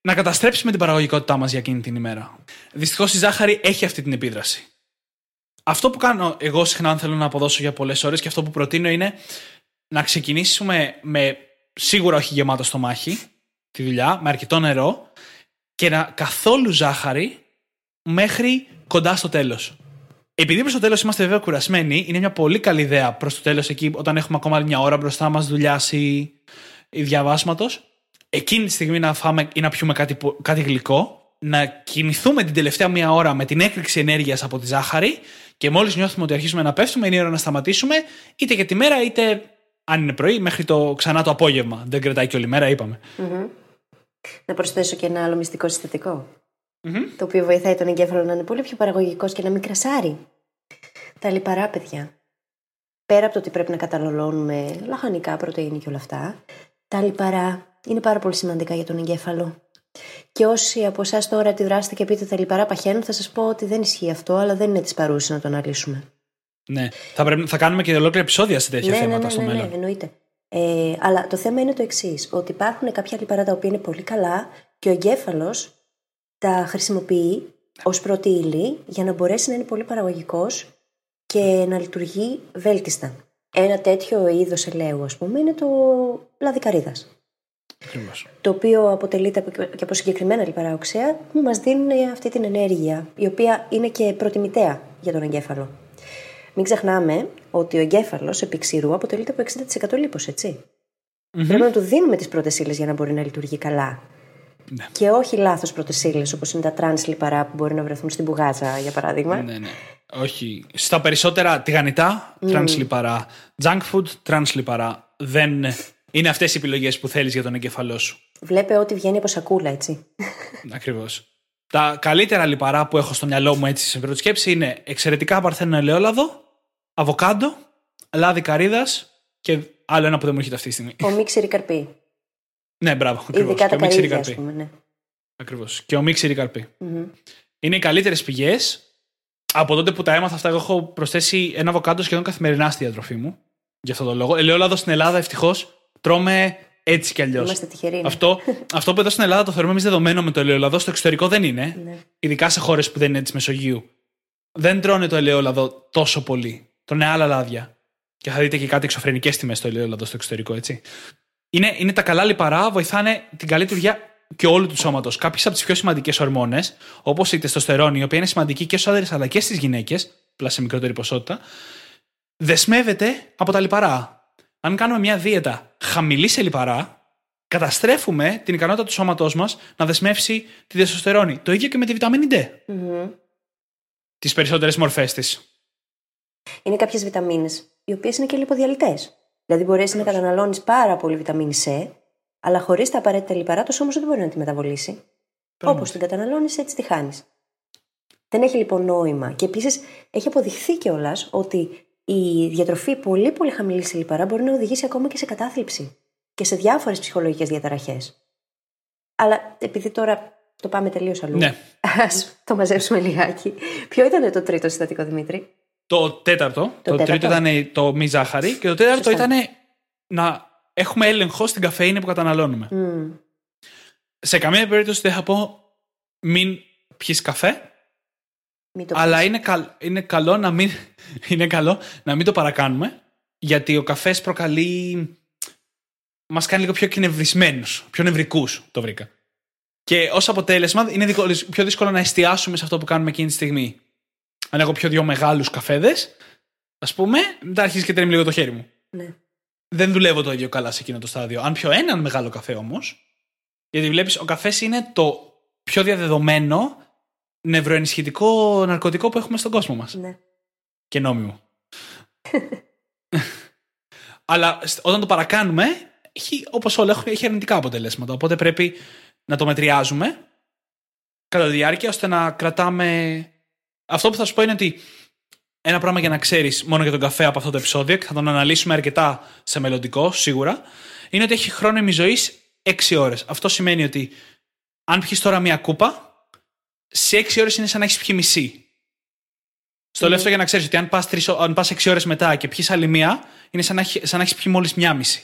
να καταστρέψουμε την παραγωγικότητά μας για εκείνη την ημέρα. Δυστυχώς η ζάχαρη έχει αυτή την επίδραση. Αυτό που κάνω εγώ συχνά, αν θέλω να αποδώσω για πολλές ώρες και αυτό που προτείνω είναι να ξεκινήσουμε με σίγουρα όχι γεμάτο στομάχι τη δουλειά, με αρκετό νερό και να καθόλου ζάχαρη μέχρι κοντά στο τέλος. Επειδή προς το τέλος είμαστε βέβαια κουρασμένοι, είναι μια πολύ καλή ιδέα προς το τέλος εκεί, όταν έχουμε ακόμα άλλη μια ώρα μπροστά μας δουλειά ή, ή διαβάσματος, εκείνη τη στιγμή να φάμε ή να πιούμε κάτι, πο- κάτι γλυκό, να κινηθούμε την τελευταία μία ώρα με την έκρηξη ενέργειας από τη ζάχαρη και μόλις νιώθουμε ότι αρχίζουμε να πέφτουμε, είναι η ώρα να σταματήσουμε, είτε για τη μέρα είτε αν είναι πρωί, μέχρι το ξανά το απόγευμα. Δεν κρατάει και όλη μέρα, είπαμε. Να προσθέσω και ένα άλλο μυστικό συστατικό. Το οποίο βοηθάει τον εγκέφαλο να είναι πολύ πιο παραγωγικός και να μην κρασάρει. Τα λιπαρά, παιδιά. Πέρα από το ότι πρέπει να καταναλώνουμε λαχανικά, πρωτενη και όλα αυτά, τα λιπαρά είναι πάρα πολύ σημαντικά για τον εγκέφαλο. Και όσοι από εσάς τώρα αντιδράσετε και πείτε τα λιπαρά παχαίνουν, θα σας πω ότι δεν ισχύει αυτό, αλλά δεν είναι της παρούσης να το αναλύσουμε. Ναι. Θα, πρέπει, θα κάνουμε και ολόκληρα επεισόδια σε τέτοια ναι, ναι, θέματα ναι, στο ναι, ναι, μέλλον. εννοείται. Ε, αλλά το θέμα είναι το εξής: ότι υπάρχουν κάποια λιπαρά τα οποία είναι πολύ καλά και ο εγκέφαλος τα χρησιμοποιεί ως πρώτη ύλη για να μπορέσει να είναι πολύ παραγωγικός και να λειτουργεί βέλτιστα. Ένα τέτοιο είδος ελαίου, ας πούμε, είναι το λαδικαρίδας. Ακριβώς. Το οποίο αποτελείται από- και από συγκεκριμένα λιπαρά οξέα που μας δίνουν αυτή την ενέργεια, η οποία είναι και προτιμητέα για τον εγκέφαλο. Μην ξεχνάμε ότι ο εγκέφαλος επί ξηρού αποτελείται από 60% λίπος, έτσι. Πρέπει να του δίνουμε τις πρώτες ύλες για να μπορεί να λειτουργεί καλά. Ναι. Και όχι λάθος πρώτες ύλες όπως είναι τα τρανς λιπαρά που μπορεί να βρεθούν στην μπουγάτσα, για παράδειγμα. Ναι, ναι. Όχι. Στα περισσότερα τηγανιτά, τρανς λιπαρά. Junk food, τρανς λιπαρά. Δεν είναι αυτές οι επιλογές που θέλεις για τον εγκεφαλό σου. Βλέπε ότι βγαίνει από σακούλα, έτσι. Ακριβώς. Τα καλύτερα λιπαρά που έχω στο μυαλό μου έτσι σε πρώτη σκέψη είναι εξαιρετικά παρθένο ελαιόλαδο, αβοκάντο, λάδι καρύδας και άλλο ένα που δεν μου έρχεται αυτή τη στιγμή. Ο μίξερη καρπί. ναι, μπράβο. Ακριβώς. Ειδικά Και τα ο μίξερη καρύδια, ας καρπί. πούμε. Ναι. Ακριβώς. Και ο μίξερη καρπί. Είναι οι καλύτερες πηγές. Από τότε που τα έμαθα αυτά, εγώ έχω προσθέσει ένα αβοκάντο σχεδόν καθημερινά στη διατροφή μου. Γι' αυτό το λόγο. Ελαιόλαδο στην Ελλάδα ευτυχώς τρώμε έτσι κι αλλιώς. Είμαστε τυχεροί. ναι. Αυτό, αυτό που εδώ στην Ελλάδα το θεωρούμε εμείς δεδομένο με το ελαιόλαδο, στο εξωτερικό δεν είναι. Ναι. Ειδικά σε χώρες που δεν είναι της Μεσογείου. Δεν τρώνε το ελαιόλαδο τόσο πολύ. Τρώνε άλλα λάδια. Και θα δείτε και κάτι εξωφρενικές τιμές στο ελαιόλαδο στο εξωτερικό, έτσι. Είναι, είναι τα καλά λιπαρά, βοηθάνε την καλή λειτουργία και όλου του σώματος κάποιες από τις πιο σημαντικές ορμόνες, όπως η τεστοστερόνη, η οποία είναι σημαντική και στους άντρες αλλά και στις γυναίκες, απλά σε μικρότερη ποσότητα, δεσμεύεται από τα λιπαρά. Αν κάνουμε μια δίαιτα χαμηλή σε λιπαρά, καταστρέφουμε την ικανότητα του σώματός μας να δεσμεύσει τη τεστοστερόνη. Το ίδιο και με τη βιταμίνη D. Μμμ. Τις περισσότερες μορφές της. Είναι κάποιες βιταμίνες, οι οποίες είναι και λιποδιαλυτές. Δηλαδή, μπορείς να καταναλώνεις πάρα πολύ βιταμίνη C, αλλά χωρίς τα απαραίτητα λιπαρά, το σώμα σου δεν μπορεί να τη μεταβολήσει. Όπως την καταναλώνεις, έτσι τη χάνεις. Δεν έχει λοιπόν νόημα. Και επίσης έχει αποδειχθεί κιόλας ότι η διατροφή πολύ πολύ χαμηλής σε λιπαρά μπορεί να οδηγήσει ακόμα και σε κατάθλιψη και σε διάφορες ψυχολογικές διαταραχές. Αλλά επειδή τώρα το πάμε τελείως αλλού. Ναι. Α το μαζέψουμε λιγάκι. Ποιο ήταν το τρίτο συστατικό, Δημήτρη; Το τέταρτο, το, τέταρτο. τρίτο ήταν το μη ζάχαρη και το τέταρτο Σωστά. ήταν να έχουμε έλεγχο στην καφέινη που καταναλώνουμε. Μμ. Σε καμία περίπτωση δεν θα πω μην πιεις καφέ, Μην το αλλά πεις. είναι, καλ- είναι, καλό να μην, είναι καλό να μην το παρακάνουμε, γιατί ο καφές προκαλεί... Μας κάνει λίγο πιο κνευρισμένους, πιο νευρικούς, το βρήκα. Και ως αποτέλεσμα είναι δικο- πιο δύσκολο να εστιάσουμε σε αυτό που κάνουμε εκείνη τη στιγμή. Αν έχω πιο δύο μεγάλους καφέδες, ας πούμε, μετά αρχίζεις και τρέμει λίγο το χέρι μου. Ναι. Δεν δουλεύω το ίδιο καλά σε εκείνο το στάδιο. Αν πιω έναν μεγάλο καφέ όμως, γιατί βλέπεις, ο καφές είναι το πιο διαδεδομένο νευροενισχυτικό ναρκωτικό που έχουμε στον κόσμο μας. Ναι. Και νόμιμο. Αλλά σ- όταν το παρακάνουμε, έχει, όπως όλα έχουν, έχει αρνητικά αποτελέσματα. Οπότε πρέπει να το μετριάζουμε κατά τη διάρκεια ώστε να κρατάμε. Αυτό που θα σου πω είναι ότι ένα πράγμα για να ξέρεις μόνο για τον καφέ από αυτό το επεισόδιο και θα τον αναλύσουμε αρκετά σε μελλοντικό, σίγουρα, είναι ότι έχει χρόνο ημιζωή 6 ώρες. Αυτό σημαίνει ότι αν πιεις τώρα μία κούπα, σε 6 ώρες είναι σαν να έχεις πιει μισή. Στο λέω αυτό για να ξέρεις ότι αν πας αν πας 6 ώρες μετά και πιεις άλλη μία, είναι σαν να, έχει- σαν να έχεις πιει μόλις μία μισή.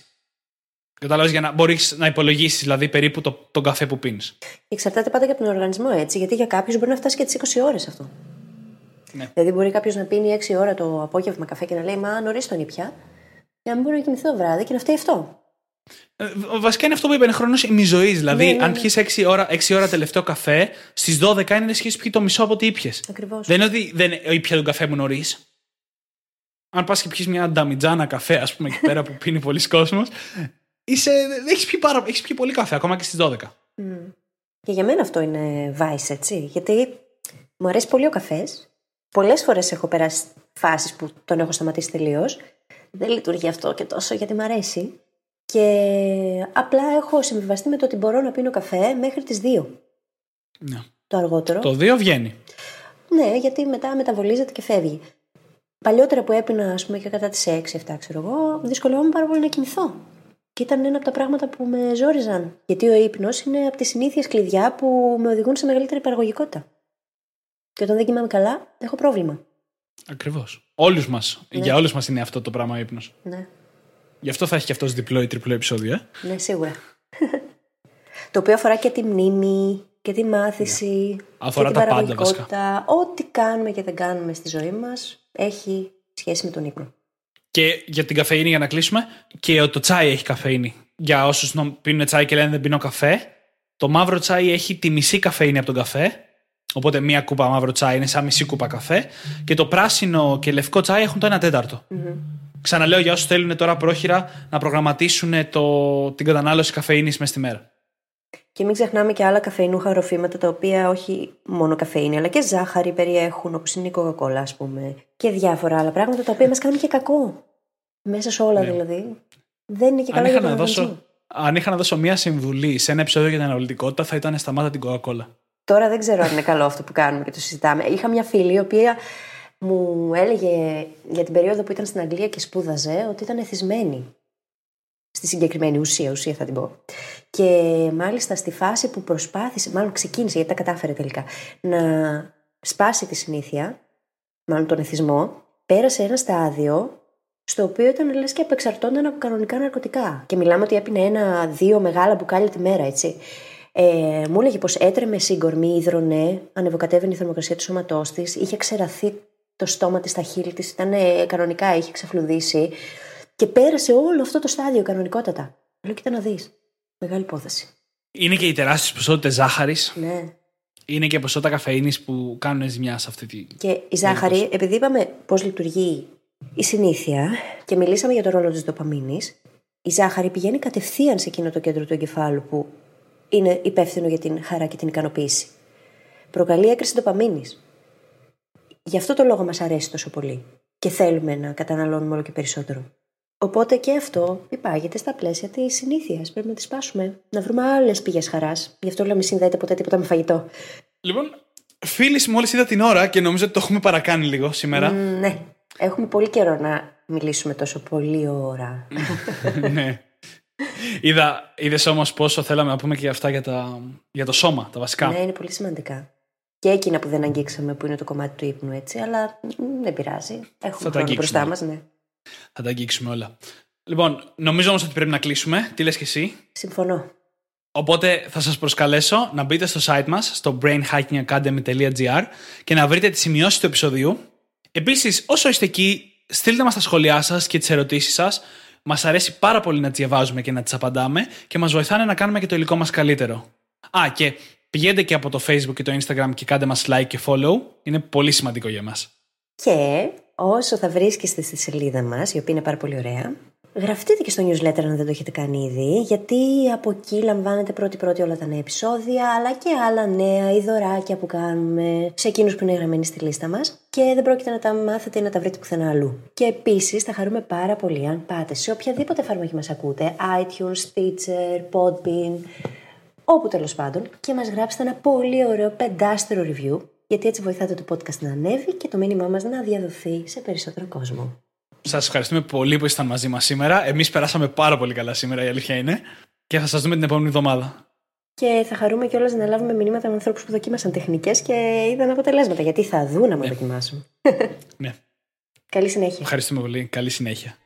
Κατάλαβες για να μπορείς να υπολογίσεις δηλαδή περίπου το, τον καφέ που πίνεις. Εξαρτάται πάντα και από τον οργανισμό έτσι, γιατί για κάποιους μπορεί να φτάσει και τις 20 ώρες αυτό. Ναι. Δηλαδή, μπορεί κάποιος να πίνει 6 ώρα το απόγευμα καφέ και να λέει Μα νωρίς τον ήπια, για να μην μπορεί να κοιμηθεί το βράδυ και να φταίει αυτό. Ε, Βασικά είναι αυτό που είπε, είναι χρόνος ημιζωής. Δηλαδή, Ναι, ναι, αν ναι. πιεις 6 ώρα, 6 ώρα τελευταίο καφέ, στις 12 είναι να έχει πιει το μισό από ό,τι ήπιες. Ακριβώς. Δεν είναι ότι δεν ήπια τον καφέ μου νωρίς. Αν πας και πιεις μια νταμιτζάνα καφέ, ας πούμε, εκεί πέρα που πίνει πολλοί κόσμος, είσαι, έχεις, πιει πάρα, έχεις πιει πολύ καφέ, ακόμα και στις 12. Και για μένα αυτό είναι vice, έτσι. Γιατί μου αρέσει πολύ ο καφές. Πολλές φορές έχω περάσει φάσεις που τον έχω σταματήσει τελείως. Δεν λειτουργεί αυτό και τόσο γιατί μου αρέσει. Και απλά έχω συμβιβαστεί με το ότι μπορώ να πίνω καφέ μέχρι τις 2 Ναι. το αργότερο. Το 2 βγαίνει. Ναι, γιατί μετά μεταβολίζεται και φεύγει. Παλιότερα που έπινα, ας πούμε, και κατά τις 6-7, ξέρω εγώ, δυσκολευόμουν πάρα πολύ να κοιμηθώ. Και ήταν ένα από τα πράγματα που με ζόριζαν. Γιατί ο ύπνος είναι από τις συνήθειες κλειδιά που με οδηγούν σε μεγαλύτερη παραγωγικότητα. Και όταν δεν κοιμάμαι καλά, έχω πρόβλημα. Ακριβώς. Όλους μας. Ναι. Για όλους μας είναι αυτό το πράγμα ο ύπνος. Ναι, Γι' αυτό θα έχει και αυτός διπλό ή τριπλό επεισόδιο. Ε. ναι σίγουρα. το οποίο αφορά και τη μνήμη και τη μάθηση. Αφορά και τα την πάντα, παραγωγικότητα. Ό,τι κάνουμε και δεν κάνουμε στη ζωή μας έχει σχέση με τον ύπνο. Και για την καφεΐνη, για να κλείσουμε, και το τσάι έχει καφεΐνη. Για όσους πίνουν τσάι και λένε δεν πίνω καφέ, το μαύρο τσάι έχει τη μισή καφεΐνη από τον καφέ. Οπότε μία κούπα μαύρο τσάι είναι σαν μισή κούπα καφέ. Και το πράσινο και λευκό τσάι έχουν το 1 τέταρτο. Ξαναλέω για όσους θέλουν τώρα πρόχειρα να προγραμματίσουν το, την κατανάλωση καφεΐνης μέσα στη μέρα. Και μην ξεχνάμε και άλλα καφεϊνούχα αγροφήματα τα οποία όχι μόνο καφεΐνη αλλά και ζάχαρη περιέχουν, όπως είναι η κοκακόλα, ας πούμε. Και διάφορα άλλα πράγματα τα οποία μας κάνουν και κακό. Μέσα σε όλα δηλαδή. Δεν είναι και Ναι. Αν καλά είχα, για τον να οργανισμό. δώσω, αν είχα να δώσω μία συμβουλή σε ένα επεισόδιο για την αναλυτικότητα, θα ήταν σταμάτα την Coca-Cola. Τώρα δεν ξέρω αν είναι καλό αυτό που κάνουμε και το συζητάμε. Είχα μια φίλη η οποία μου έλεγε για την περίοδο που ήταν στην Αγγλία και σπούδαζε ότι ήταν εθισμένη. Στη συγκεκριμένη ουσία, ουσία θα την πω. Και μάλιστα στη φάση που προσπάθησε, μάλλον ξεκίνησε γιατί τα κατάφερε τελικά, να σπάσει τη συνήθεια, μάλλον τον εθισμό, πέρασε ένα στάδιο στο οποίο ήταν λες και απεξαρτώνταν από κανονικά ναρκωτικά. Και μιλάμε ότι έπινε ένα-δύο μεγάλα μπουκάλια τη μέρα, έτσι. Ε, μου έλεγε πως έτρεμε σύγκορμη, ίδρωνε, ανεβοκατέβαινε η θερμοκρασία του σώματός της, είχε ξεραθεί το στόμα της, τα χείλη της, ήταν ε, κανονικά, είχε ξεφλουδίσει. Και πέρασε όλο αυτό το στάδιο κανονικότατα. Λέω, κοίτα να δεις. Μεγάλη υπόθεση. Είναι και οι τεράστιες ποσότητες ζάχαρης. Ναι. Είναι και ποσότητα καφεΐνη που κάνουν ζημιά σε αυτή τη. Και η ζάχαρη, επειδή είπαμε πώς λειτουργεί η συνήθεια και μιλήσαμε για το ρόλο της δοπαμίνη, η ζάχαρη πηγαίνει κατευθείαν σε εκείνο το κέντρο του εγκεφάλου που είναι υπεύθυνο για την χαρά και την ικανοποίηση. Προκαλεί έκρηση δοπαμίνης. Γι' αυτό το λόγο μας αρέσει τόσο πολύ και θέλουμε να καταναλώνουμε όλο και περισσότερο. Οπότε και αυτό υπάγεται στα πλαίσια της συνήθειας. Πρέπει να τη σπάσουμε. Να βρούμε άλλες πηγές χαράς. Γι' αυτό λέω μην συνδέεται ποτέ τίποτα με φαγητό. Λοιπόν, φίλη, μόλις είδα την ώρα και νομίζω ότι το έχουμε παρακάνει λίγο σήμερα. Μ, ναι. Έχουμε πολύ καιρό να μιλήσουμε τόσο πολύ ώρα. ναι. Είδα, είδες όμως πόσο θέλαμε να πούμε και αυτά για, τα, για το σώμα, τα βασικά. ναι, είναι πολύ σημαντικά. Και εκείνα που δεν αγγίξαμε, που είναι το κομμάτι του ύπνου, έτσι. Αλλά μ, δεν πειράζει. Θα Έχουμε τα χρόνο μπροστά αγγίξουμε. μας, ναι. Θα τα αγγίξουμε όλα. Λοιπόν, νομίζω όμως ότι πρέπει να κλείσουμε. Τι λες και εσύ; Συμφωνώ. Οπότε θα σας προσκαλέσω να μπείτε στο site μας, στο brainhackingacademy.gr και να βρείτε τις σημειώσεις του επεισοδίου. Επίσης, όσο είστε εκεί, στείλτε μας τα σχόλιά σας και τις ερωτήσεις σας. Μας αρέσει πάρα πολύ να τις διαβάζουμε και να τις απαντάμε και μας βοηθάνε να κάνουμε και το υλικό μας καλύτερο. Α, και πηγαίνετε και από το Facebook και το Instagram και κάντε μας like και follow. Είναι πολύ σημαντικό για μας. Και όσο θα βρίσκεστε στη σελίδα μας, η οποία είναι πάρα πολύ ωραία, γραφτείτε και στο newsletter αν δεν το έχετε κάνει ήδη, γιατί από εκεί λαμβάνετε πρώτη-πρώτη όλα τα νέα επεισόδια, αλλά και άλλα νέα ή δωράκια που κάνουμε σε εκείνους που είναι γραμμένοι στη λίστα μας και δεν πρόκειται να τα μάθετε ή να τα βρείτε πουθενά αλλού. Και επίσης θα χαρούμε πάρα πολύ αν πάτε σε οποιαδήποτε εφαρμογή μας ακούτε, iTunes, Stitcher, Podbean, όπου τέλος πάντων, και μας γράψετε ένα πολύ ωραίο πεντάστερο review, γιατί έτσι βοηθάτε το podcast να ανέβει και το μήνυμά μας να διαδοθεί σε περισσότερο κόσμο. Σας ευχαριστούμε πολύ που ήσασταν μαζί μας σήμερα. Εμείς περάσαμε πάρα πολύ καλά σήμερα, η αλήθεια είναι. Και θα σας δούμε την επόμενη εβδομάδα. Και θα χαρούμε κιόλας να λάβουμε μηνύματα από ανθρώπους που δοκίμασαν τεχνικές και είδαν αποτελέσματα. Γιατί θα δουν άμα δοκιμάσουν. Ναι. Καλή συνέχεια. Ευχαριστούμε πολύ. Καλή συνέχεια.